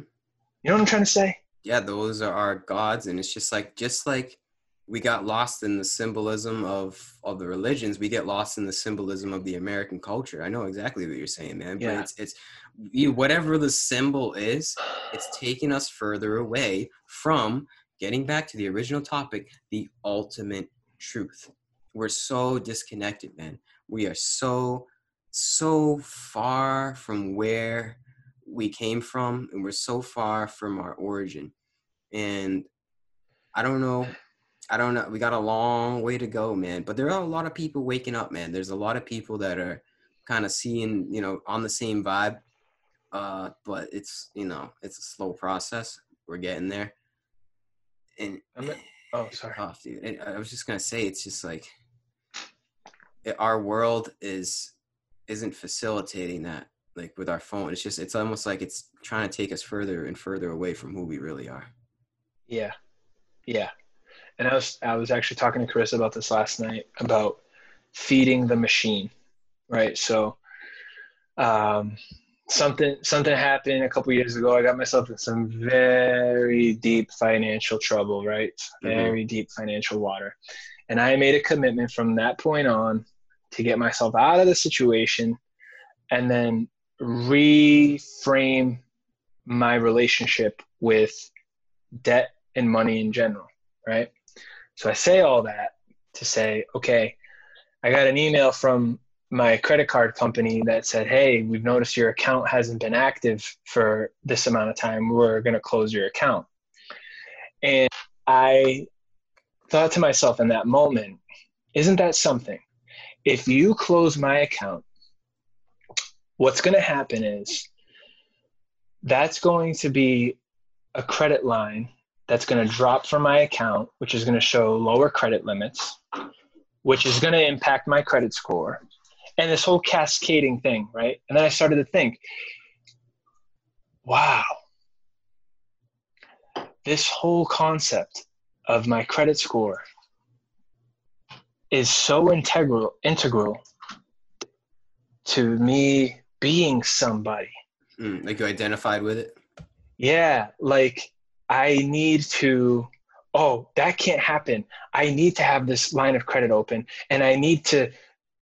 you know what I'm trying to say? yeah those are our gods and it's just like just like we got lost in the symbolism of of the religions we get lost in the symbolism of the american culture i know exactly what you're saying man but Yeah. it's it's you, whatever the symbol is it's taking us further away from getting back to the original topic the ultimate truth we're so disconnected man we are so so far from where we came from and we're so far from our origin and i don't know i don't know we got a long way to go man but there are a lot of people waking up man there's a lot of people that are kind of seeing you know on the same vibe uh but it's you know it's a slow process we're getting there and I'm not- oh, sorry. tough, dude. And I was just gonna say, it's just like it, our world is isn't facilitating that. Like with our phone, it's just it's almost like it's trying to take us further and further away from who we really are. Yeah. Yeah. And I was, I was actually talking to Chris about this last night about feeding the machine, right? So, um, something, something happened a couple years ago. I got myself in some very deep financial trouble, right? Mhm. Very deep financial water. And I made a commitment from that point on to get myself out of the situation and then reframe my relationship with debt and money in general, right? So I say all that to say, okay, I got an email from my credit card company that said, hey, we've noticed your account hasn't been active for this amount of time. We're going to close your account. And I thought to myself in that moment, isn't that something? If you close my account, what's going to happen is that's going to be a credit line that's going to drop from my account, which is going to show lower credit limits, which is going to impact my credit score, and this whole cascading thing, right? And then I started to think, wow, this whole concept of my credit score is so integral integral to me being somebody Mm, like you identified with it. yeah like i need to oh that can't happen i need to have this line of credit open and i need to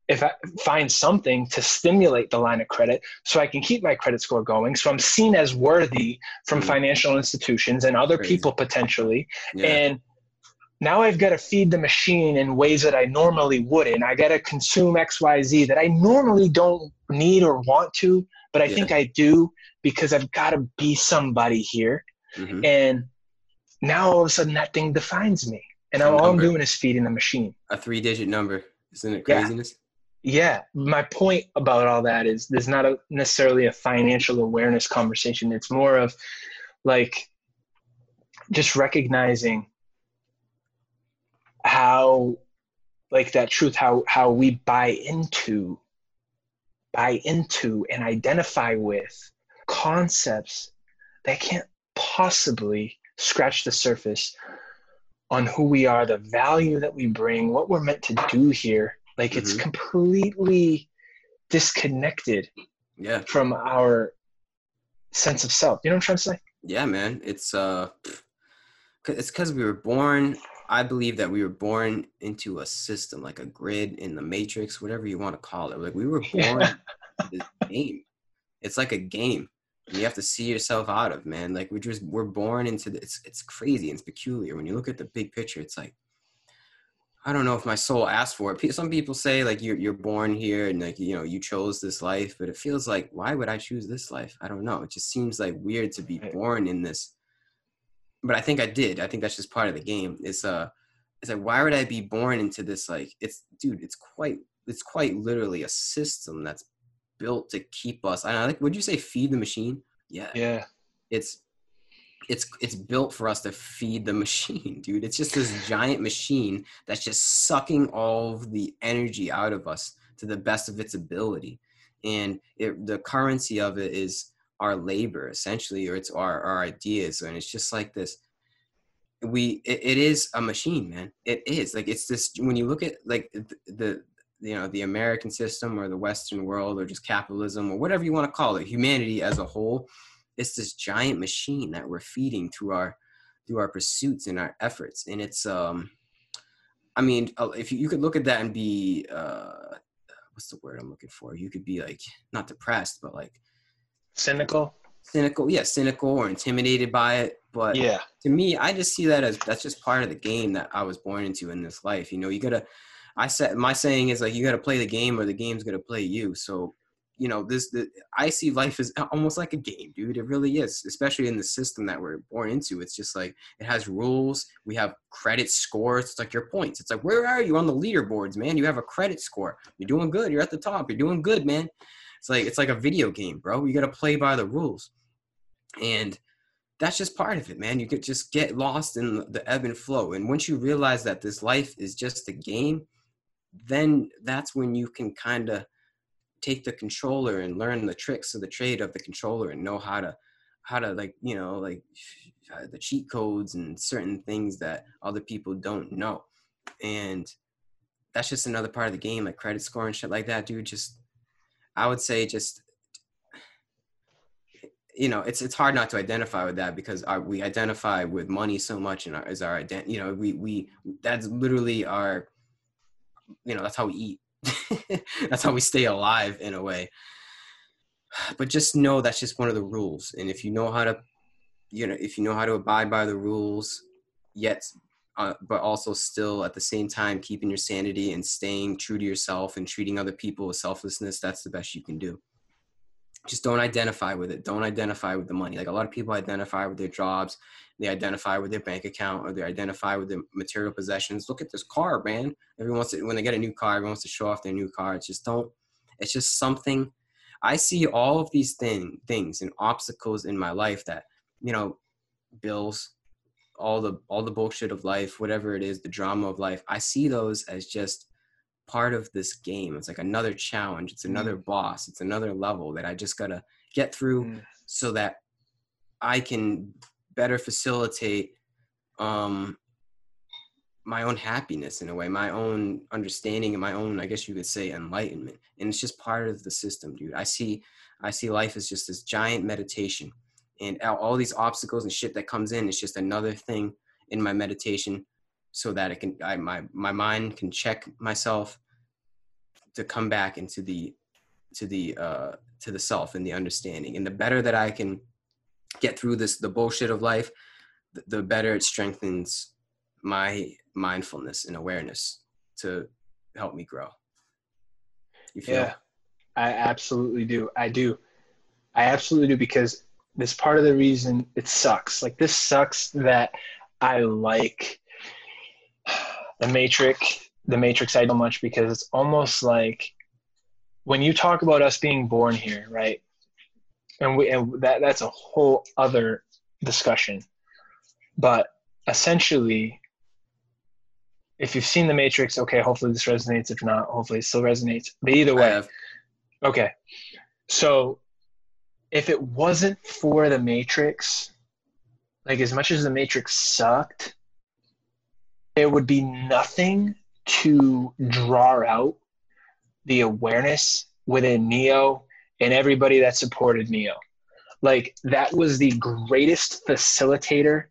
if i find something to stimulate the line of credit so i can keep my credit score going so i'm seen as worthy from Mhm. financial institutions and other Crazy. people potentially Yeah. and now I've got to feed the machine in ways that I normally wouldn't. I got to consume XYZ that I normally don't need or want to, but I Yeah. think I do because I've got to be somebody here. Mhm. And now all of a sudden that thing defines me. And all I'm doing is feeding the machine. A three digit number. Isn't it Yeah. craziness? Yeah. My point about all that is there's not a, necessarily a financial awareness conversation. It's more of like just recognizing how like that truth how how we buy into buy into and identify with concepts that can't possibly scratch the surface on who we are the value that we bring what we're meant to do here like it's Mhm. completely disconnected Yeah. from our sense of self you know what i'm trying to say Yeah, man. It's uh it's because we were born. I believe that we were born into a system, like a grid in the matrix, whatever you want to call it. Like we were born Yeah. this game. It's like a game. you have to see yourself out of man like we're just we're born into this it's, it's crazy and it's peculiar when you look at the big picture it's like i don't know if my soul asked for it some people say like you're, you're born here and like you know you chose this life but it feels like why would i choose this life i don't know it just seems like weird to be born in this but i think i did i think that's just part of the game it's uh it's like why would i be born into this like it's dude it's quite it's quite literally a system that's built to keep us. I like. Would you say feed the machine? Yeah. Yeah. It's it's it's built for us to feed the machine, dude. It's just this giant machine that's just sucking all of the energy out of us to the best of its ability, and it, the currency of it is our labor essentially, or it's our our ideas, and it's just like this. We it, it is a machine, man. It is like it's this when you look at like the, the you know the american system or the western world or just capitalism or whatever you want to call it humanity as a whole it's this giant machine that we're feeding through our through our pursuits and our efforts and it's um i mean uh, if you, you could look at that and be uh what's the word i'm looking for you could be like not depressed but like cynical cynical yeah cynical or intimidated by it but yeah to me i just see that as that's just part of the game that i was born into in this life you know you gotta I said my saying is like you got to play the game or the game's gonna play you. So you know this the I see life as almost like a game, dude. It really is, especially in the system that we're born into. It's just like it has rules. We have credit scores. It's like your points. It's like where are you on the leaderboards, man? You have a credit score. You're doing good. You're at the top. You're doing good, man. It's like it's like a video game, bro. You got to play by the rules, and that's just part of it, man. You could just get lost in the ebb and flow. And once you realize that this life is just a game, then that's when you can kind of take the controller and learn the tricks of the trade of the controller and know how to how to like you know like the cheat codes and certain things that other people don't know and that's just another part of the game like credit score and shit like that dude just i would say just you know it's it's hard not to identify with that because our, we identify with money so much and our, as our you know we we that's literally our you know that's how we eat. That's how we stay alive in a way. But just know that's just one of the rules. And if you know how to you know if you know how to abide by the rules yet uh, but also still at the same time keeping your sanity and staying true to yourself and treating other people with selflessness that's the best you can do just don't identify with it don't identify with the money like a lot of people identify with their jobs they identify with their bank account or they identify with their material possessions. Look at this car, man. Everyone wants to, when they get a new car, everyone wants to show off their new car. It's just don't, it's just something. I see all of these thing, things and obstacles in my life that, you know, bills, all the all the bullshit of life, whatever it is, the drama of life. I see those as just part of this game. It's like another challenge. It's another mm. boss. It's another level that I just gotta get through mm. so that I can better facilitate um, my own happiness in a way, my own understanding and my own, I guess you could say, enlightenment. And it's just part of the system, dude. I see, I see life as just this giant meditation, and all these obstacles and shit that comes in is just another thing in my meditation, so that it can, I, my my mind can check myself to come back into the, to the, uh, to the self and the understanding. And the better that I can get through this the bullshit of life the, the better it strengthens my mindfulness and awareness to help me grow. Yeah i absolutely do. I do. I absolutely do because this part of the reason it sucks. Like this sucks that i like the matrix the matrix i so much because it's almost like when you talk about us being born here right? And we and that that's a whole other discussion. But essentially if you've seen the matrix okay hopefully this resonates. If not hopefully it still resonates. But either way okay. So if it wasn't for the matrix like as much as the matrix sucked there would be nothing to draw out the awareness within neo and everybody that supported Neo. Like that was the greatest facilitator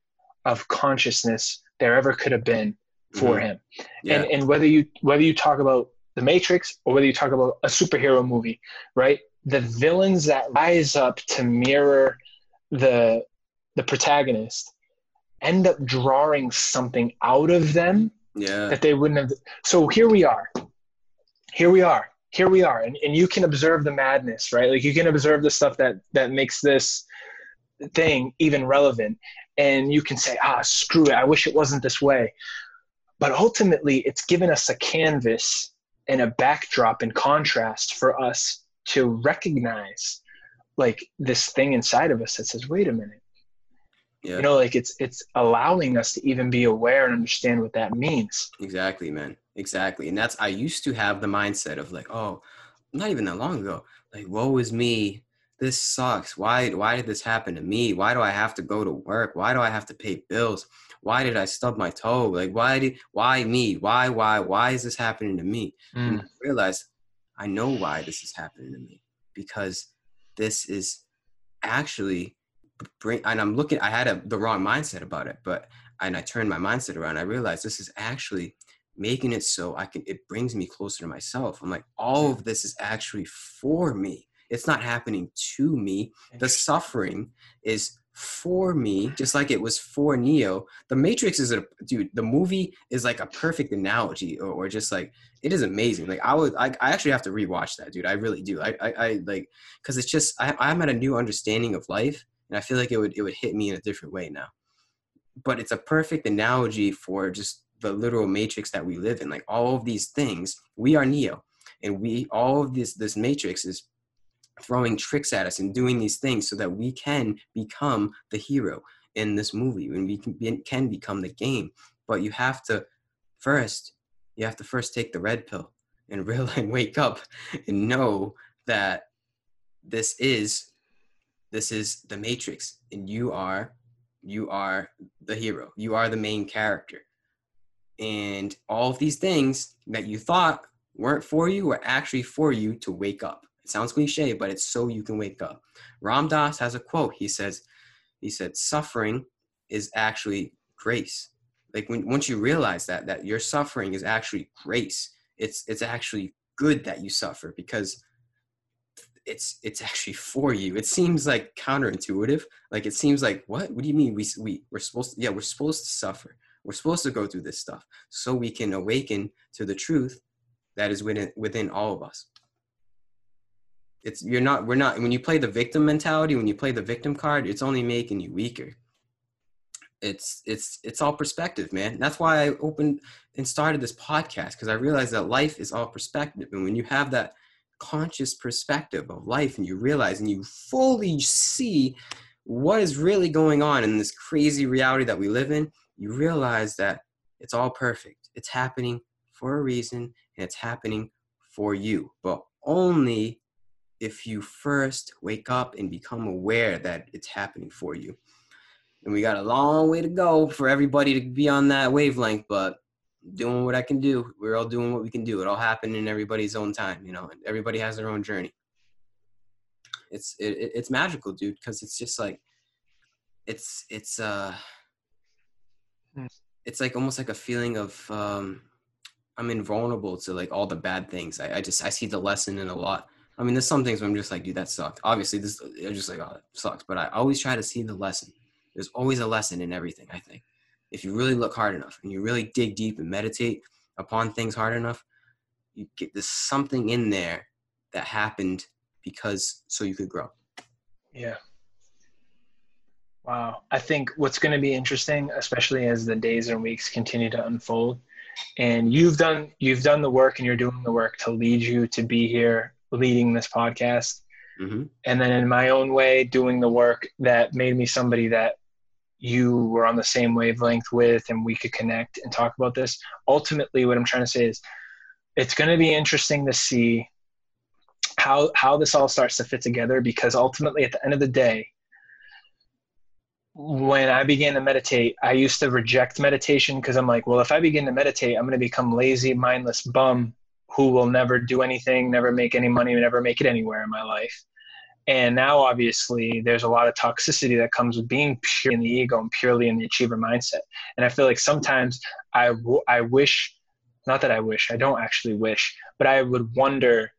of consciousness there ever could have been for mm-hmm. him. Yeah. And and whether you whether you talk about the Matrix or whether you talk about a superhero movie, right? The villains that rise up to mirror the the protagonist end up drawing something out of them Yeah. that they wouldn't have so here we are. Here we are. Here we are. And, and you can observe the madness right? Like you can observe the stuff that that makes this thing even relevant. And you can say ah screw it. I wish it wasn't this way. But ultimately it's given us a canvas and a backdrop and contrast for us to recognize like this thing inside of us that says wait a minute Yeah. you know like it's it's allowing us to even be aware and understand what that means Exactly, man. Exactly. And that's I used to have the mindset of like, oh, not even that long ago, like, woe is me. This sucks. Why why did this happen to me? Why do I have to go to work? Why do I have to pay bills? Why did I stub my toe? Like why did why me? Why why why is this happening to me? And mm. I realized I know why this is happening to me because this is actually bring and I'm looking I had a, the wrong mindset about it but and I turned my mindset around I realized this is actually making it so I can it brings me closer to myself. I'm like all of this is actually for me. It's not happening to me. The suffering is for me just like it was for neo the matrix is a dude the movie is like a perfect analogy or, or just like it is amazing. Like i would I, I actually have to rewatch that dude. I really do. I i, I like because it's just I, i'm at a new understanding of life and i feel like it would it would hit me in a different way now. But it's a perfect analogy for just the literal matrix that we live in. Like all of these things we are neo and we all of this this matrix is throwing tricks at us and doing these things so that we can become the hero in this movie and we can, be, can become the game. But you have to first you have to first take the red pill and realize wake up and know that this is this is the matrix and you are you are the hero. You are the main character. And all of these things that you thought weren't for you were actually for you to wake up it sounds cliche but it's so you can wake up. Ram dass has a quote. He says he said suffering is actually grace. Like when once you realize that that your suffering is actually grace it's it's actually good that you suffer because it's it's actually for you. It seems like counterintuitive. Like it seems like what? What do you mean we we we're supposed to yeah we're supposed to suffer. We're supposed to go through this stuff so we can awaken to the truth that is within within all of us it's you're not we're not when you play the victim mentality when you play the victim card it's only making you weaker. It's it's it's all perspective man. That's why i opened and started this podcast because i realized that life is all perspective. And when you have that conscious perspective of life and you realize and you fully see what is really going on in this crazy reality that we live in you realize that it's all perfect. It's happening for a reason and it's happening for you but only if you first wake up and become aware that it's happening for you. And we got a long way to go for everybody to be on that wavelength but doing what i can do. We're all doing what we can do. It all happened in everybody's own time you know and everybody has their own journey. It's it, it's magical dude because it's just like it's it's uh Hmm. it's like almost like a feeling of um i'm invulnerable to like all the bad things. I, I just i see the lesson in a lot i mean there's some things where i'm just like dude that sucked. Obviously this i'm just like oh sucks. But i always try to see the lesson. There's always a lesson in everything i think. If you really look hard enough and you really dig deep and meditate upon things hard enough you get there's something in there that happened because so you could grow. Yeah. Wow. I think what's going to be interesting, especially as the days and weeks continue to unfold, and you've done you've done the work and you're doing the work to lead you to be here leading this podcast, hmm and then in my own way doing the work that made me somebody that you were on the same wavelength with and we could connect and talk about this. Ultimately, what I'm trying to say is it's going to be interesting to see how how this all starts to fit together because ultimately at the end of the day when I began to meditate, I used to reject meditation because I'm like, well, if I begin to meditate, I'm going to become lazy, mindless bum who will never do anything, never make any money, never make it anywhere in my life. And now, obviously, there's a lot of toxicity that comes with being pure in the ego and purely in the achiever mindset. And I feel like sometimes I, w- I wish, not that I wish, I don't actually wish, but I would wonder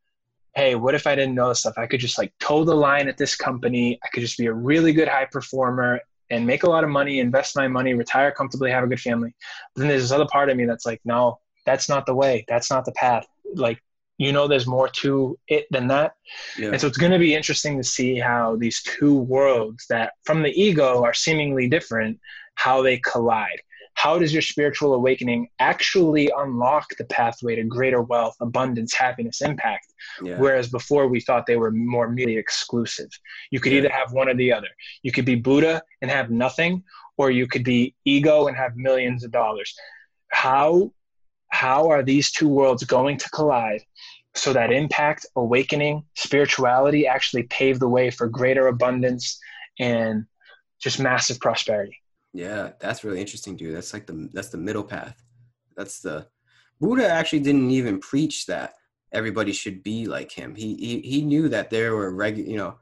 hey, what if I didn't know this stuff? I could just like toe the line at this company. I could just be a really good high performer and make a lot of money, invest my money, retire comfortably, have a good family. But then there's this other part of me that's like, no, that's not the way. That's not the path. Like, you know, there's more to it than that. Yeah. And so it's going to be interesting to see how these two worlds that from the ego are seemingly different, how they collide how does your spiritual awakening actually unlock the pathway to greater wealth, abundance, happiness, impact? Yeah. Whereas before we thought they were more mutually exclusive. You could yeah. either have one or the other. You could be Buddha and have nothing, or you could be ego and have millions of dollars. How how are these two worlds going to collide so that impact, awakening, spirituality actually pave the way for greater abundance and just massive prosperity? Yeah, that's really interesting, dude. That's like the that's the middle path. That's the Buddha actually didn't even preach that everybody should be like him. He he he knew that there were regular, you know.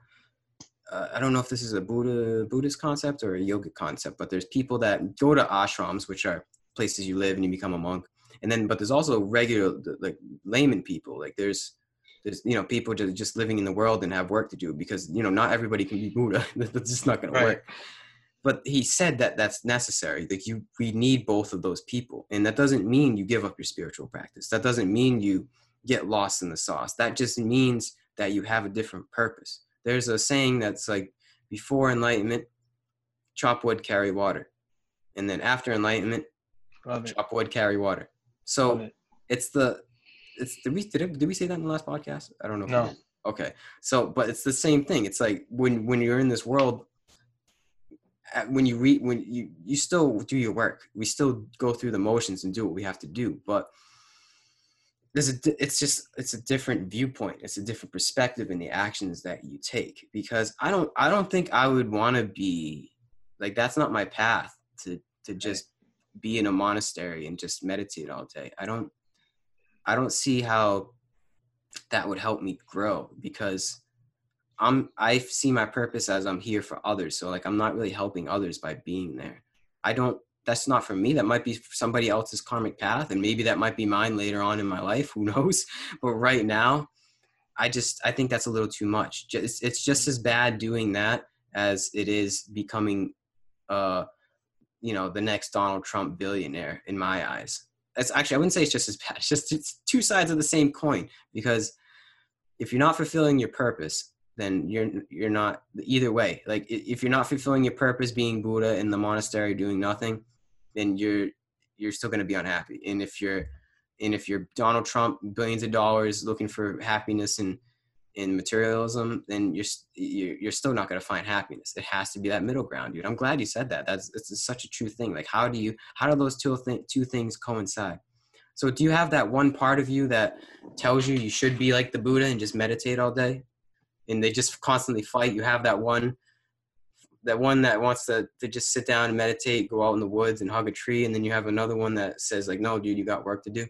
Uh, I don't know if this is a Buddha Buddhist concept or a yoga concept, but there's people that go to ashrams, which are places you live and you become a monk, and then but there's also regular like layman people. Like there's there's you know people just just living in the world and have work to do because you know not everybody can be Buddha. that's just not going right. to work. But he said that that's necessary that you we need both of those people. And that doesn't mean you give up your spiritual practice. That doesn't mean you get lost in the sauce. That just means that you have a different purpose. There's a saying that's like before enlightenment chop wood carry water. And then after enlightenment chop wood carry water so it. it's the it's did we did, it, did we say that in the last podcast? I don't know no. okay. So but it's the same thing. It's like when when you're in this world when you read when you you still do your work. We still go through the motions and do what we have to do but there's a it's just it's a different viewpoint. It's a different perspective in the actions that you take because i don't i don't think i would want to be like that's not my path to to just be in a monastery and just meditate all day i don't i don't see how that would help me grow because I'm I see my purpose as I'm here for others. So like I'm not really helping others by being there. I don't that's not for me. That might be somebody else's karmic path and maybe that might be mine later on in my life, who knows. But right now, I just I think that's a little too much. It's it's just as bad doing that as it is becoming uh you know, the next Donald Trump billionaire in my eyes. It's actually I wouldn't say it's just as bad. It's just it's two sides of the same coin because if you're not fulfilling your purpose then you're you're not either way like if you're not fulfilling your purpose being buddha in the monastery doing nothing then you're you're still going to be unhappy and if you're and if you're donald trump billions of dollars looking for happiness and in materialism then you're you're still not going to find happiness it has to be that middle ground dude i'm glad you said that that's it's such a true thing like how do you how do those two th- two things coincide so do you have that one part of you that tells you you should be like the buddha and just meditate all day and they just constantly fight. You have that one that one that wants to, to just sit down and meditate, go out in the woods and hug a tree, and then you have another one that says like, "No, dude, you got work to do."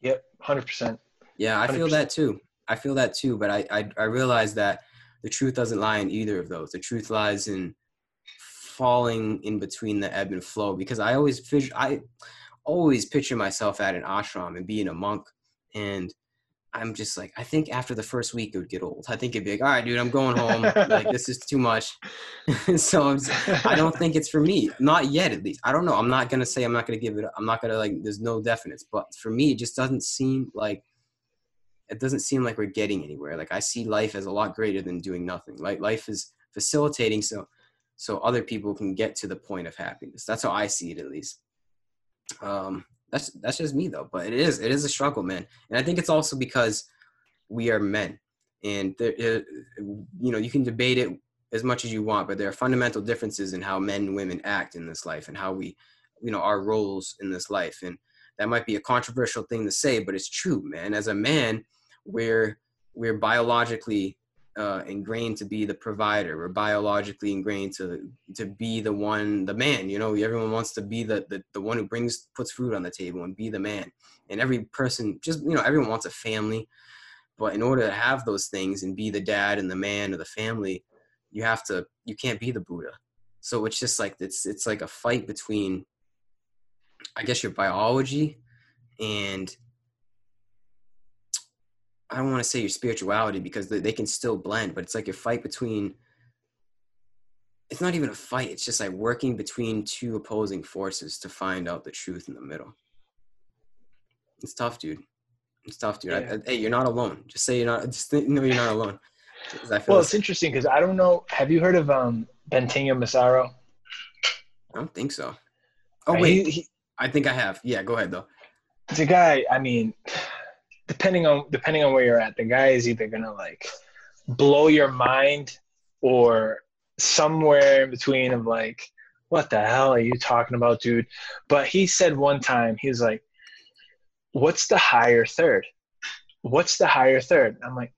Yep, hundred percent. Yeah, I 100%. feel that too. I feel that too, but I, I I realize that the truth doesn't lie in either of those. The truth lies in falling in between the ebb and flow because I always I always picture myself at an ashram and being a monk and I'm just like, I think after the first week it would get old. I think it'd be like, all right, dude, I'm going home. like this is too much. so I'm just, I don't think it's for me. Not yet, at least. I don't know. I'm not gonna say I'm not gonna give it. I'm not gonna like. There's no definites. But for me, it just doesn't seem like. It doesn't seem like we're getting anywhere. Like I see life as a lot greater than doing nothing. Like life is facilitating so so other people can get to the point of happiness. That's how I see it, at least. Um, that's that's just me though. But it is it is a struggle, man. And I think it's also because we are men, and there, you know you can debate it as much as you want, but there are fundamental differences in how men and women act in this life and how we, you know, our roles in this life. And that might be a controversial thing to say, but it's true, man. As a man, we're we're biologically uh, ingrained to be the provider. We're biologically ingrained to to be the one, the man. You know, everyone wants to be the, the the one who brings puts food on the table and be the man. And every person, just you know, everyone wants a family. But in order to have those things and be the dad and the man of the family, you have to. You can't be the Buddha. So it's just like it's it's like a fight between, I guess, your biology and I don't want to say your spirituality because they, they can still blend, but it's like a fight between. It's not even a fight. It's just like working between two opposing forces to find out the truth in the middle. It's tough, dude. It's tough, dude. Yeah. I, I, hey, you're not alone. Just say you're not. Just no, you're not alone. well, it's interesting because I don't know. Have you heard of um, Bentinho Massaro? I don't think so. Oh wait, he, he, I think I have. Yeah, go ahead though. The guy, I mean, depending on depending on where you're at, the guy is either gonna like blow your mind or somewhere in between of like, what the hell are you talking about, dude? But he said one time, he was like, What's the higher third? What's the higher third? I'm like,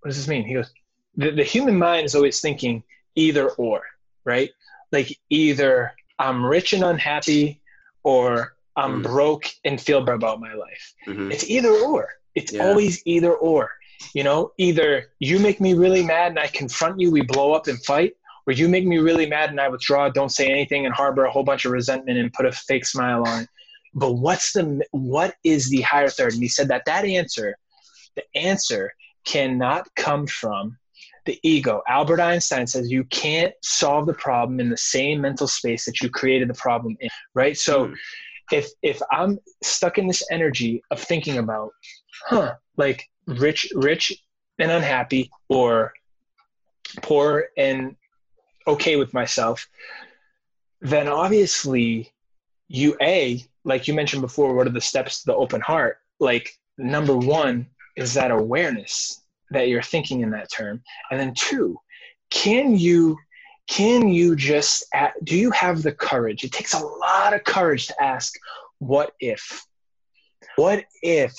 what does this mean? He goes, the, the human mind is always thinking either or, right? Like either I'm rich and unhappy or I'm mm. broke and feel bad about my life. Mm-hmm. It's either or. It's yeah. always either or. You know, either you make me really mad and I confront you, we blow up and fight, or you make me really mad and I withdraw, don't say anything, and harbor a whole bunch of resentment and put a fake smile on. But what's the what is the higher third? And he said that that answer, the answer cannot come from the ego. Albert Einstein says you can't solve the problem in the same mental space that you created the problem in, right? So mm. if if I'm stuck in this energy of thinking about huh, like rich, rich and unhappy, or poor and okay with myself, then obviously you a like you mentioned before. What are the steps to the open heart? Like number one is that awareness that you're thinking in that term, and then two, can you can you just do you have the courage it takes a lot of courage to ask what if what if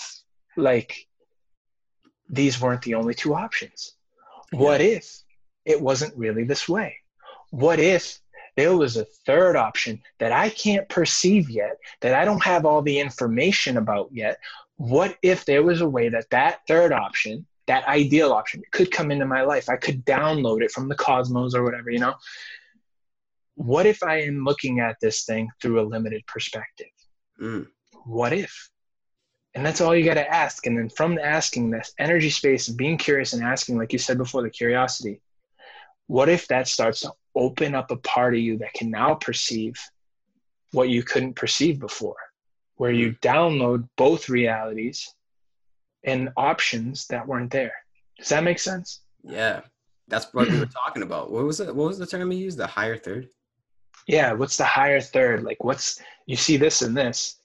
like these weren't the only two options. What if it wasn't really this way? What if there was a third option that I can't perceive yet, that I don't have all the information about yet? What if there was a way that that third option, that ideal option, could come into my life? I could download it from the cosmos or whatever, you know? What if I am looking at this thing through a limited perspective? Mm. What if? And that's all you got to ask. And then from the asking, this energy space of being curious and asking, like you said before, the curiosity, what if that starts to open up a part of you that can now perceive what you couldn't perceive before, where you download both realities and options that weren't there? Does that make sense? Yeah. That's what we were talking about. What was it? What was the term you used? The higher third? Yeah. What's the higher third? Like, what's, you see this and this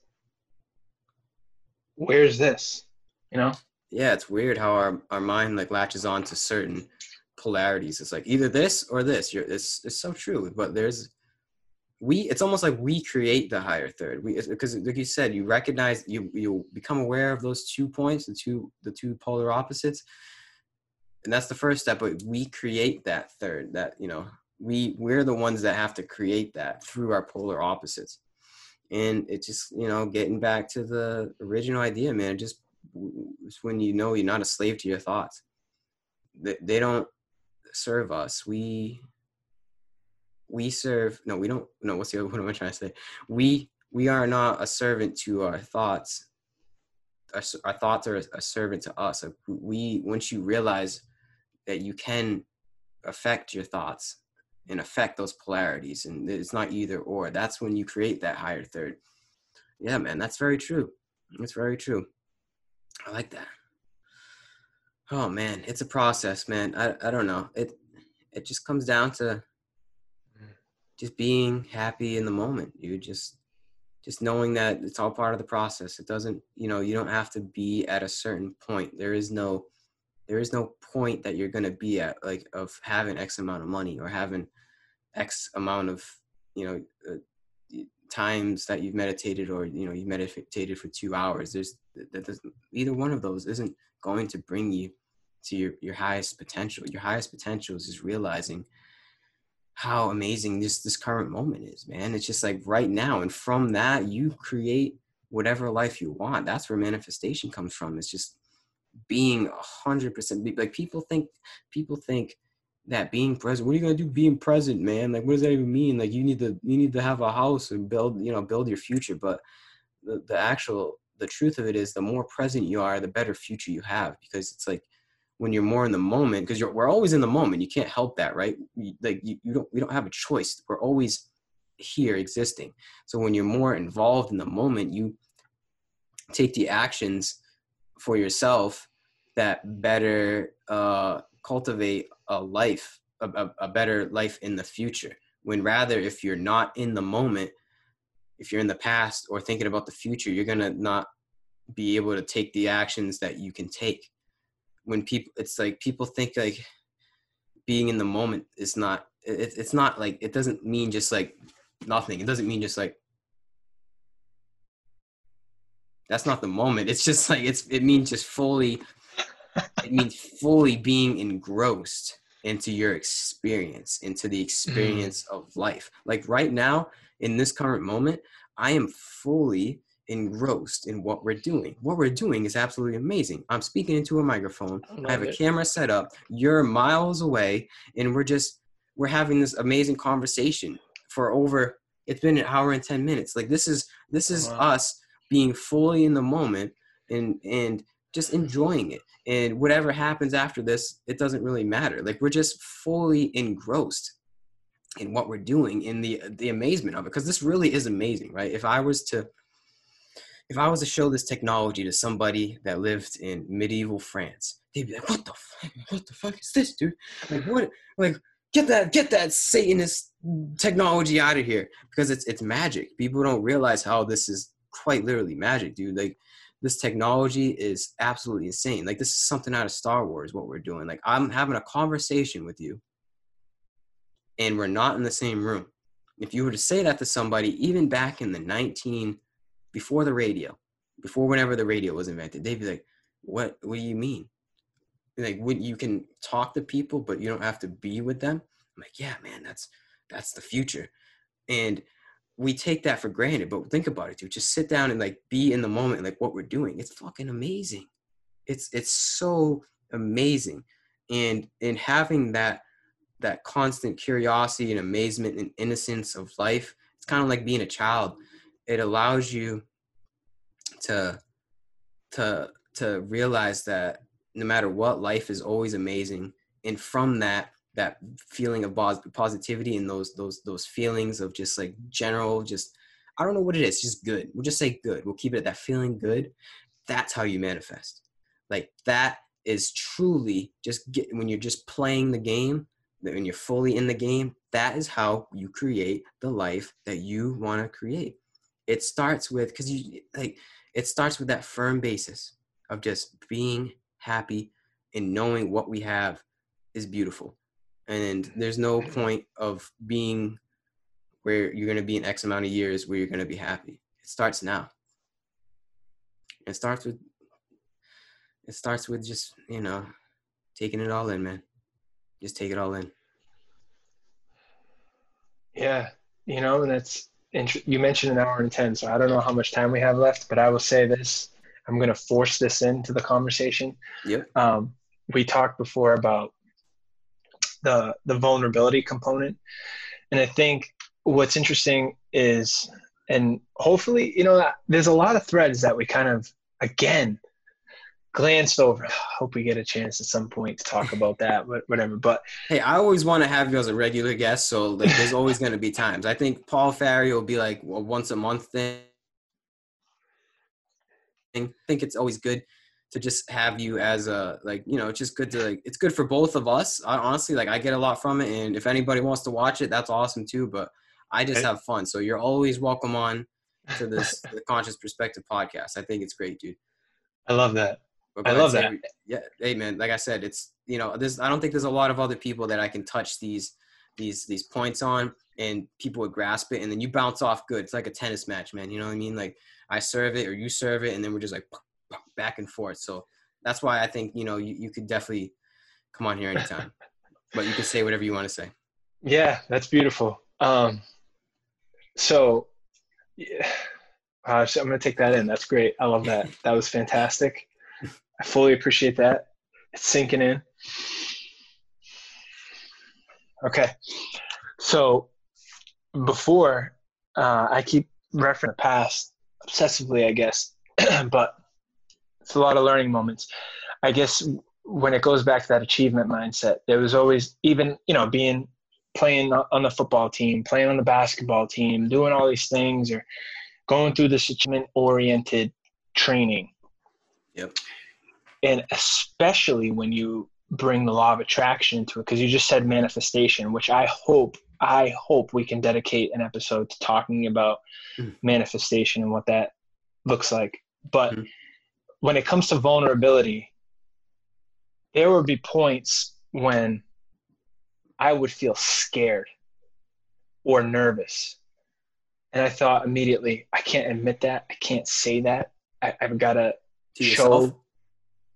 where's this? You know? Yeah, it's weird how our, our mind like latches on to certain polarities. It's like either this or this. You're it's it's so true. But there's we it's almost like we create the higher third. We because like you said, you recognize you you become aware of those two points, the two the two polar opposites. And that's the first step, but we create that third, that you know, we we're the ones that have to create that through our polar opposites and it just you know getting back to the original idea man just when you know you're not a slave to your thoughts they, they don't serve us we we serve no we don't no what's the other what am i trying to say? We we are not a servant to our thoughts. Our, our thoughts are a, servant to us. We once you realize that you can affect your thoughts and affect those polarities and it's not either or that's when you create that higher third. Yeah man that's very true. That's very true. I like that. Oh man it's a process man. I, I don't know. It it just comes down to just being happy in the moment. You just just knowing that it's all part of the process. It doesn't you know you don't have to be at a certain point. There is no there is no point that you're going to be at like of having x amount of money or having x amount of you know uh, times that you've meditated or you know you meditated for two hours. There's that either one of those isn't going to bring you to your, your highest potential. Your highest potential is just realizing how amazing this this current moment is man. It's just like right now and from that you create whatever life you want. That's where manifestation comes from. It's just being a hundred percent like people think people think that being present what are you gonna do being present man? Like what does that even mean? Like you need to you need to have a house and build you know build your future but the, the actual the truth of it is the more present you are the better future you have because it's like when you're more in the moment because we're always in the moment you can't help that right? Like you, you don't we don't have a choice we're always here existing. So when you're more involved in the moment you take the actions for yourself that better uh, cultivate a life a, a, a better life in the future. When rather if you're not in the moment if you're in the past or thinking about the future you're gonna not be able to take the actions that you can take when people it's like people think like being in the moment is not it, it's not like it doesn't mean just like nothing. It doesn't mean just like that's not the moment. It's just like it's it means just fully it means fully being engrossed into your experience into the experience mm. of life. Like right now in this current moment i am fully engrossed in what we're doing. What we're doing is absolutely amazing. I'm speaking into a microphone. I, I have a camera set up. You're miles away, and we're just we're having this amazing conversation for over. It's been an hour and ten minutes. Like this is this is uh-huh. us being fully in the moment and and just enjoying it. And whatever happens after this, it doesn't really matter. Like we're just fully engrossed in what we're doing in the the amazement of it because this really is amazing, right? If I was to if I was to show this technology to somebody that lived in medieval France, they'd be like, "What the fuck? What the fuck is this, dude? Like, what? Like, get that, get that Satanist technology out of here!" Because it's it's magic. People don't realize how this is quite literally magic, dude. Like, this technology is absolutely insane. Like, this is something out of Star Wars. What we're doing. Like, I'm having a conversation with you, and we're not in the same room. If you were to say that to somebody, even back in the 19 before the radio, before whenever the radio was invented, they'd be like, "What? What do you mean? Like, when you can talk to people, but you don't have to be with them?" I'm like, "Yeah, man, that's that's the future," and we take that for granted. But think about it, dude. Just sit down and like be in the moment, like what we're doing. It's fucking amazing. It's it's so amazing, and in having that that constant curiosity and amazement and innocence of life, it's kind of like being a child it allows you to to to realize that no matter what life is always amazing. And from that that feeling of positivity and those those those feelings of just like general just i don't know what it is just good. We'll just say good. We'll keep it at that feeling good. That's how you manifest. Like that is truly just get when you're just playing the game when you're fully in the game that is how you create the life that you want to create it starts with because you like it starts with that firm basis of just being happy and knowing what we have is beautiful. And there's no point of being where you're going to be in x amount of years where you're going to be happy. It starts now. It starts with it starts with just you know taking it all in man. Just take it all in. Yeah you know and that's you mentioned an hour and 10, so I don't know how much time we have left, but I will say this. I'm going to force this into the conversation. Yep. Um, we talked before about the the vulnerability component, and I think what's interesting is, and hopefully, you know, there's a lot of threads that we kind of again glanced over. Hope we get a chance at some point to talk about that, but whatever. But hey, I always want to have you as a regular guest, so like, there's always going to be times. I think Paul Faria will be like a once a month thing. I think it's always good to just have you as a like you know it's just good to like it's good for both of us I, honestly like i get a lot from it and if anybody wants to watch it that's awesome too but i just have fun so you're always welcome on to this the conscious perspective podcast i think it's great dude i love that I love that. Yeah, hey man, like I said, it's you know, this I don't think there's a lot of other people that I can touch these these these points on and people would grasp it and then you bounce off good. It's like a tennis match, man. You know what I mean? Like I serve it or you serve it and then we're just like back and forth. So that's why I think, you know, you, you could definitely come on here anytime. but you can say whatever you want to say. Yeah, that's beautiful. Um so yeah. So I'm gonna take that in. That's great. I love that. That was fantastic. I fully appreciate that. It's sinking in. Okay. So before uh, I keep referencing the past obsessively, I guess, but it's a lot of learning moments. I guess when it goes back to that achievement mindset, there was always even you know being playing on the football team, playing on the basketball team, doing all these things, or going through this achievement oriented training. Yep. And especially when you bring the law of attraction into it, because you just said manifestation, which I hope, I hope we can dedicate an episode to talking about mm. manifestation and what that looks like. But mm. when it comes to vulnerability, there would be points when I would feel scared or nervous. And I thought immediately, I can't admit that. I can't say that. I, have got to show?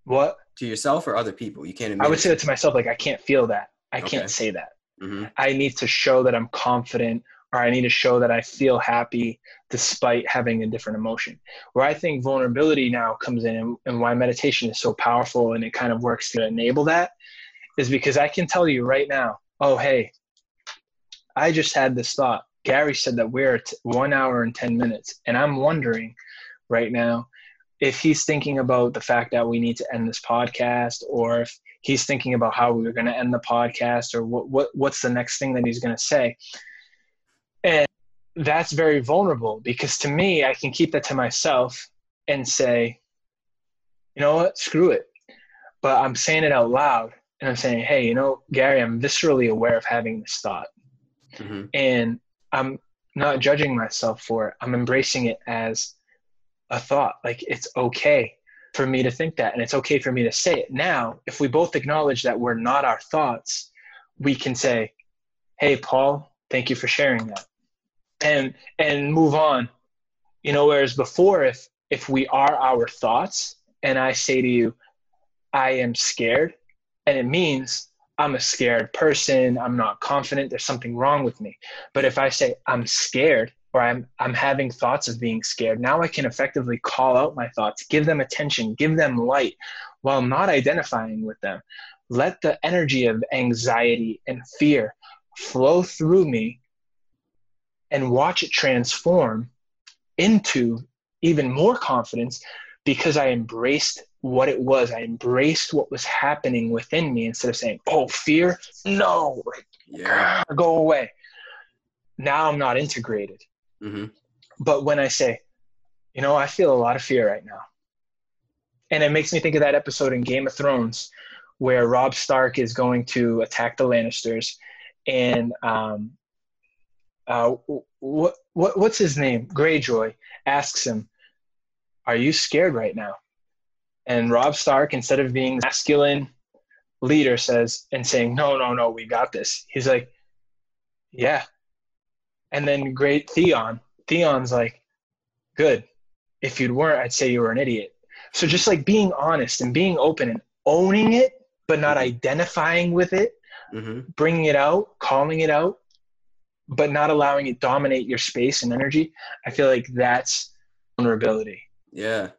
What to yourself or other people. You can't. I would say that to myself. Like I can't feel that. I okay. can't say that. Mm-hmm. I need to show that I'm confident, or I need to show that I feel happy despite having a different emotion. Where I think vulnerability now comes in, and, and why meditation is so powerful, and it kind of works to enable that, is because I can tell you right now. Oh, hey, I just had this thought. Gary said that we're at one hour and 10 minutes. And I'm wondering right now if he's thinking about the fact that we need to end this podcast or if he's thinking about how we are going to end the podcast or what, what what's the next thing that he's going to say. And that's very vulnerable because to me i can keep that to myself and say you know what? Screw it. But i'm saying it out loud and i'm saying hey you know gary i'm viscerally aware of having this thought. Mm-hmm. and i'm not judging myself for it. I'm embracing it as a thought. Like it's okay for me to think that and it's okay for me to say it. Now, if we both acknowledge that we're not our thoughts, we can say, "Hey Paul, thank you for sharing that." And and move on. You know, whereas before if if we are our thoughts and I say to you, "I am scared," and it means I'm a scared person, I'm not confident, there's something wrong with me. But if I say I'm scared, or I'm I'm having thoughts of being scared. Now I can effectively call out my thoughts, give them attention, give them light while not identifying with them. Let the energy of anxiety and fear flow through me and watch it transform into even more confidence because I embraced what it was. I embraced what was happening within me instead of saying, "Oh, fear, no, yeah. go away." Now I'm not integrated. Mm-hmm. But when I say, you know, I feel a lot of fear right now. And it makes me think of that episode in Game of Thrones where Robb Stark is going to attack the Lannisters. And um, uh, what, what, what's his name? Greyjoy asks him, Are you scared right now? And Robb Stark, instead of being masculine leader, says, and saying, No, no, no, we got this. He's like, Yeah, and then great Theon. Theon's like, good. If you weren't, I'd say you were an idiot. So just like being honest and being open and owning it, but not identifying with it, mm-hmm. bringing it out, calling it out, but not allowing it dominate your space and energy. I feel like that's vulnerability. Yeah.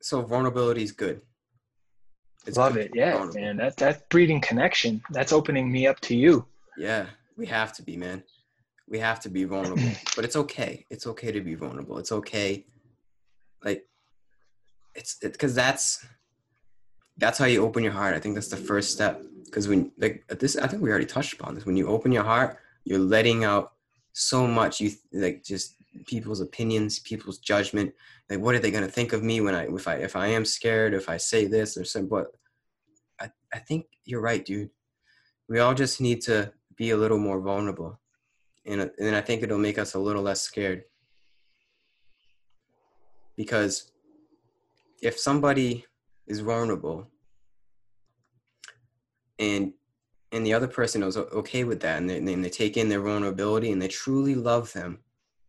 So vulnerability is good. It's Love good it. Yeah, vulnerable. man. That that's breeding connection. That's opening me up to you. Yeah, we have to be, man we have to be vulnerable but it's okay. It's okay to be vulnerable. It's okay. Like it's because that's that's how you open your heart. I think that's the first step. Because when like this i think we already touched upon this. When you open your heart you're letting out so much. You like just people's opinions people's judgment. Like what are they going to think of me when i if i if i am scared if i say this or something but i i think you're right dude. We all just need to be a little more vulnerable and and I think it'll make us a little less scared. Because if somebody is vulnerable and and the other person is okay with that and they, and they take in their vulnerability and they truly love them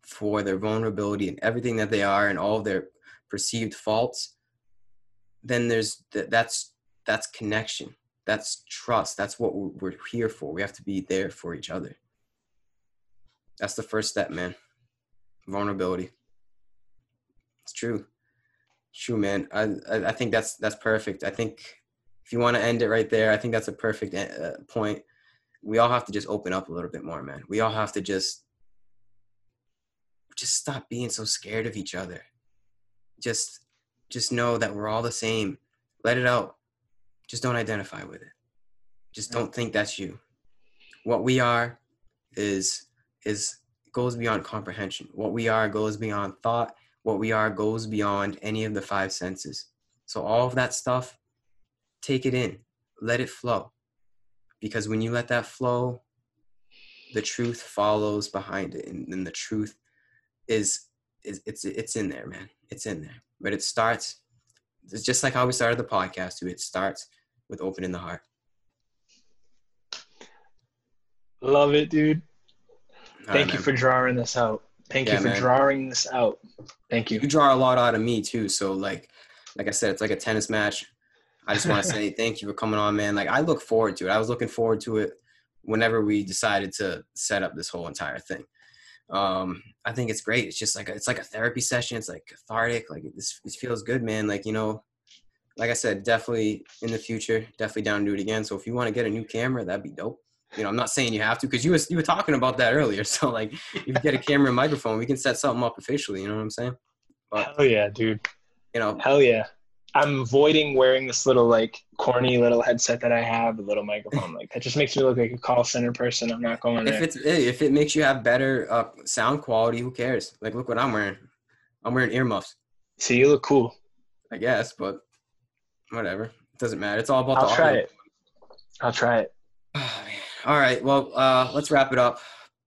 for their vulnerability and everything that they are and all their perceived faults then there's that's that's connection. That's trust. That's what we're here for. We have to be there for each other that's the first step, man. Vulnerability. It's true. True, man. I, I, think that's that's perfect. I think if you want to end it right there, I think that's a perfect uh, point. We all have to just open up a little bit more, man. We all have to just just stop being so scared of each other. just just know that we're all the same. Let it out. Just don't identify with it. Just don't think that's you. What we are is is goes beyond comprehension. What we are goes beyond thought. What we are goes beyond any of the five senses. So all of that stuff, take it in, let it flow. Because when you let that flow, the truth follows behind it. And, and the truth is, is it's it's in there, man. It's in there. But it starts, it's just like how we started the podcast. It starts with opening the heart. Love it, dude. Thank right, you man. for drawing this out. Thank Yeah, you for man. drawing this out. Thank you. you draw a lot out of me too. So like, like I said, it's like a tennis match. I just want to say thank you for coming on, man. Like I look forward to it. I was looking forward to it whenever we decided to set up this whole entire thing. Um, I think it's great. It's just like a, it's like a therapy session. It's like cathartic. Like this, this feels good, man. Like you know, like I said, definitely in the future, definitely down to do it again. So if you want to get a new camera, that'd be dope. You know, I'm not saying you have to because you was you were talking about that earlier. So like, if you get a camera and microphone, we can set something up officially. You know what I'm saying? But Hell yeah, dude. you know, Hell yeah. I'm avoiding wearing this little like corny little headset that I have, a little microphone. Like that just makes me look like a call center person. I'm not going if there. it's if it makes you have better uh, sound quality, who cares? Like, look what I'm wearing. I'm wearing earmuffs, See, you look cool. I guess, but whatever. It doesn't matter. It's all about I'll the try audio. it. I'll try it. All right. Well, uh, let's wrap it up.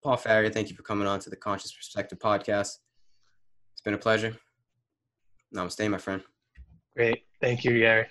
Paul Faria, thank you for coming on to the Conscious Perspective podcast. It's been a pleasure. Namaste, my friend. Great. Thank you, Gary.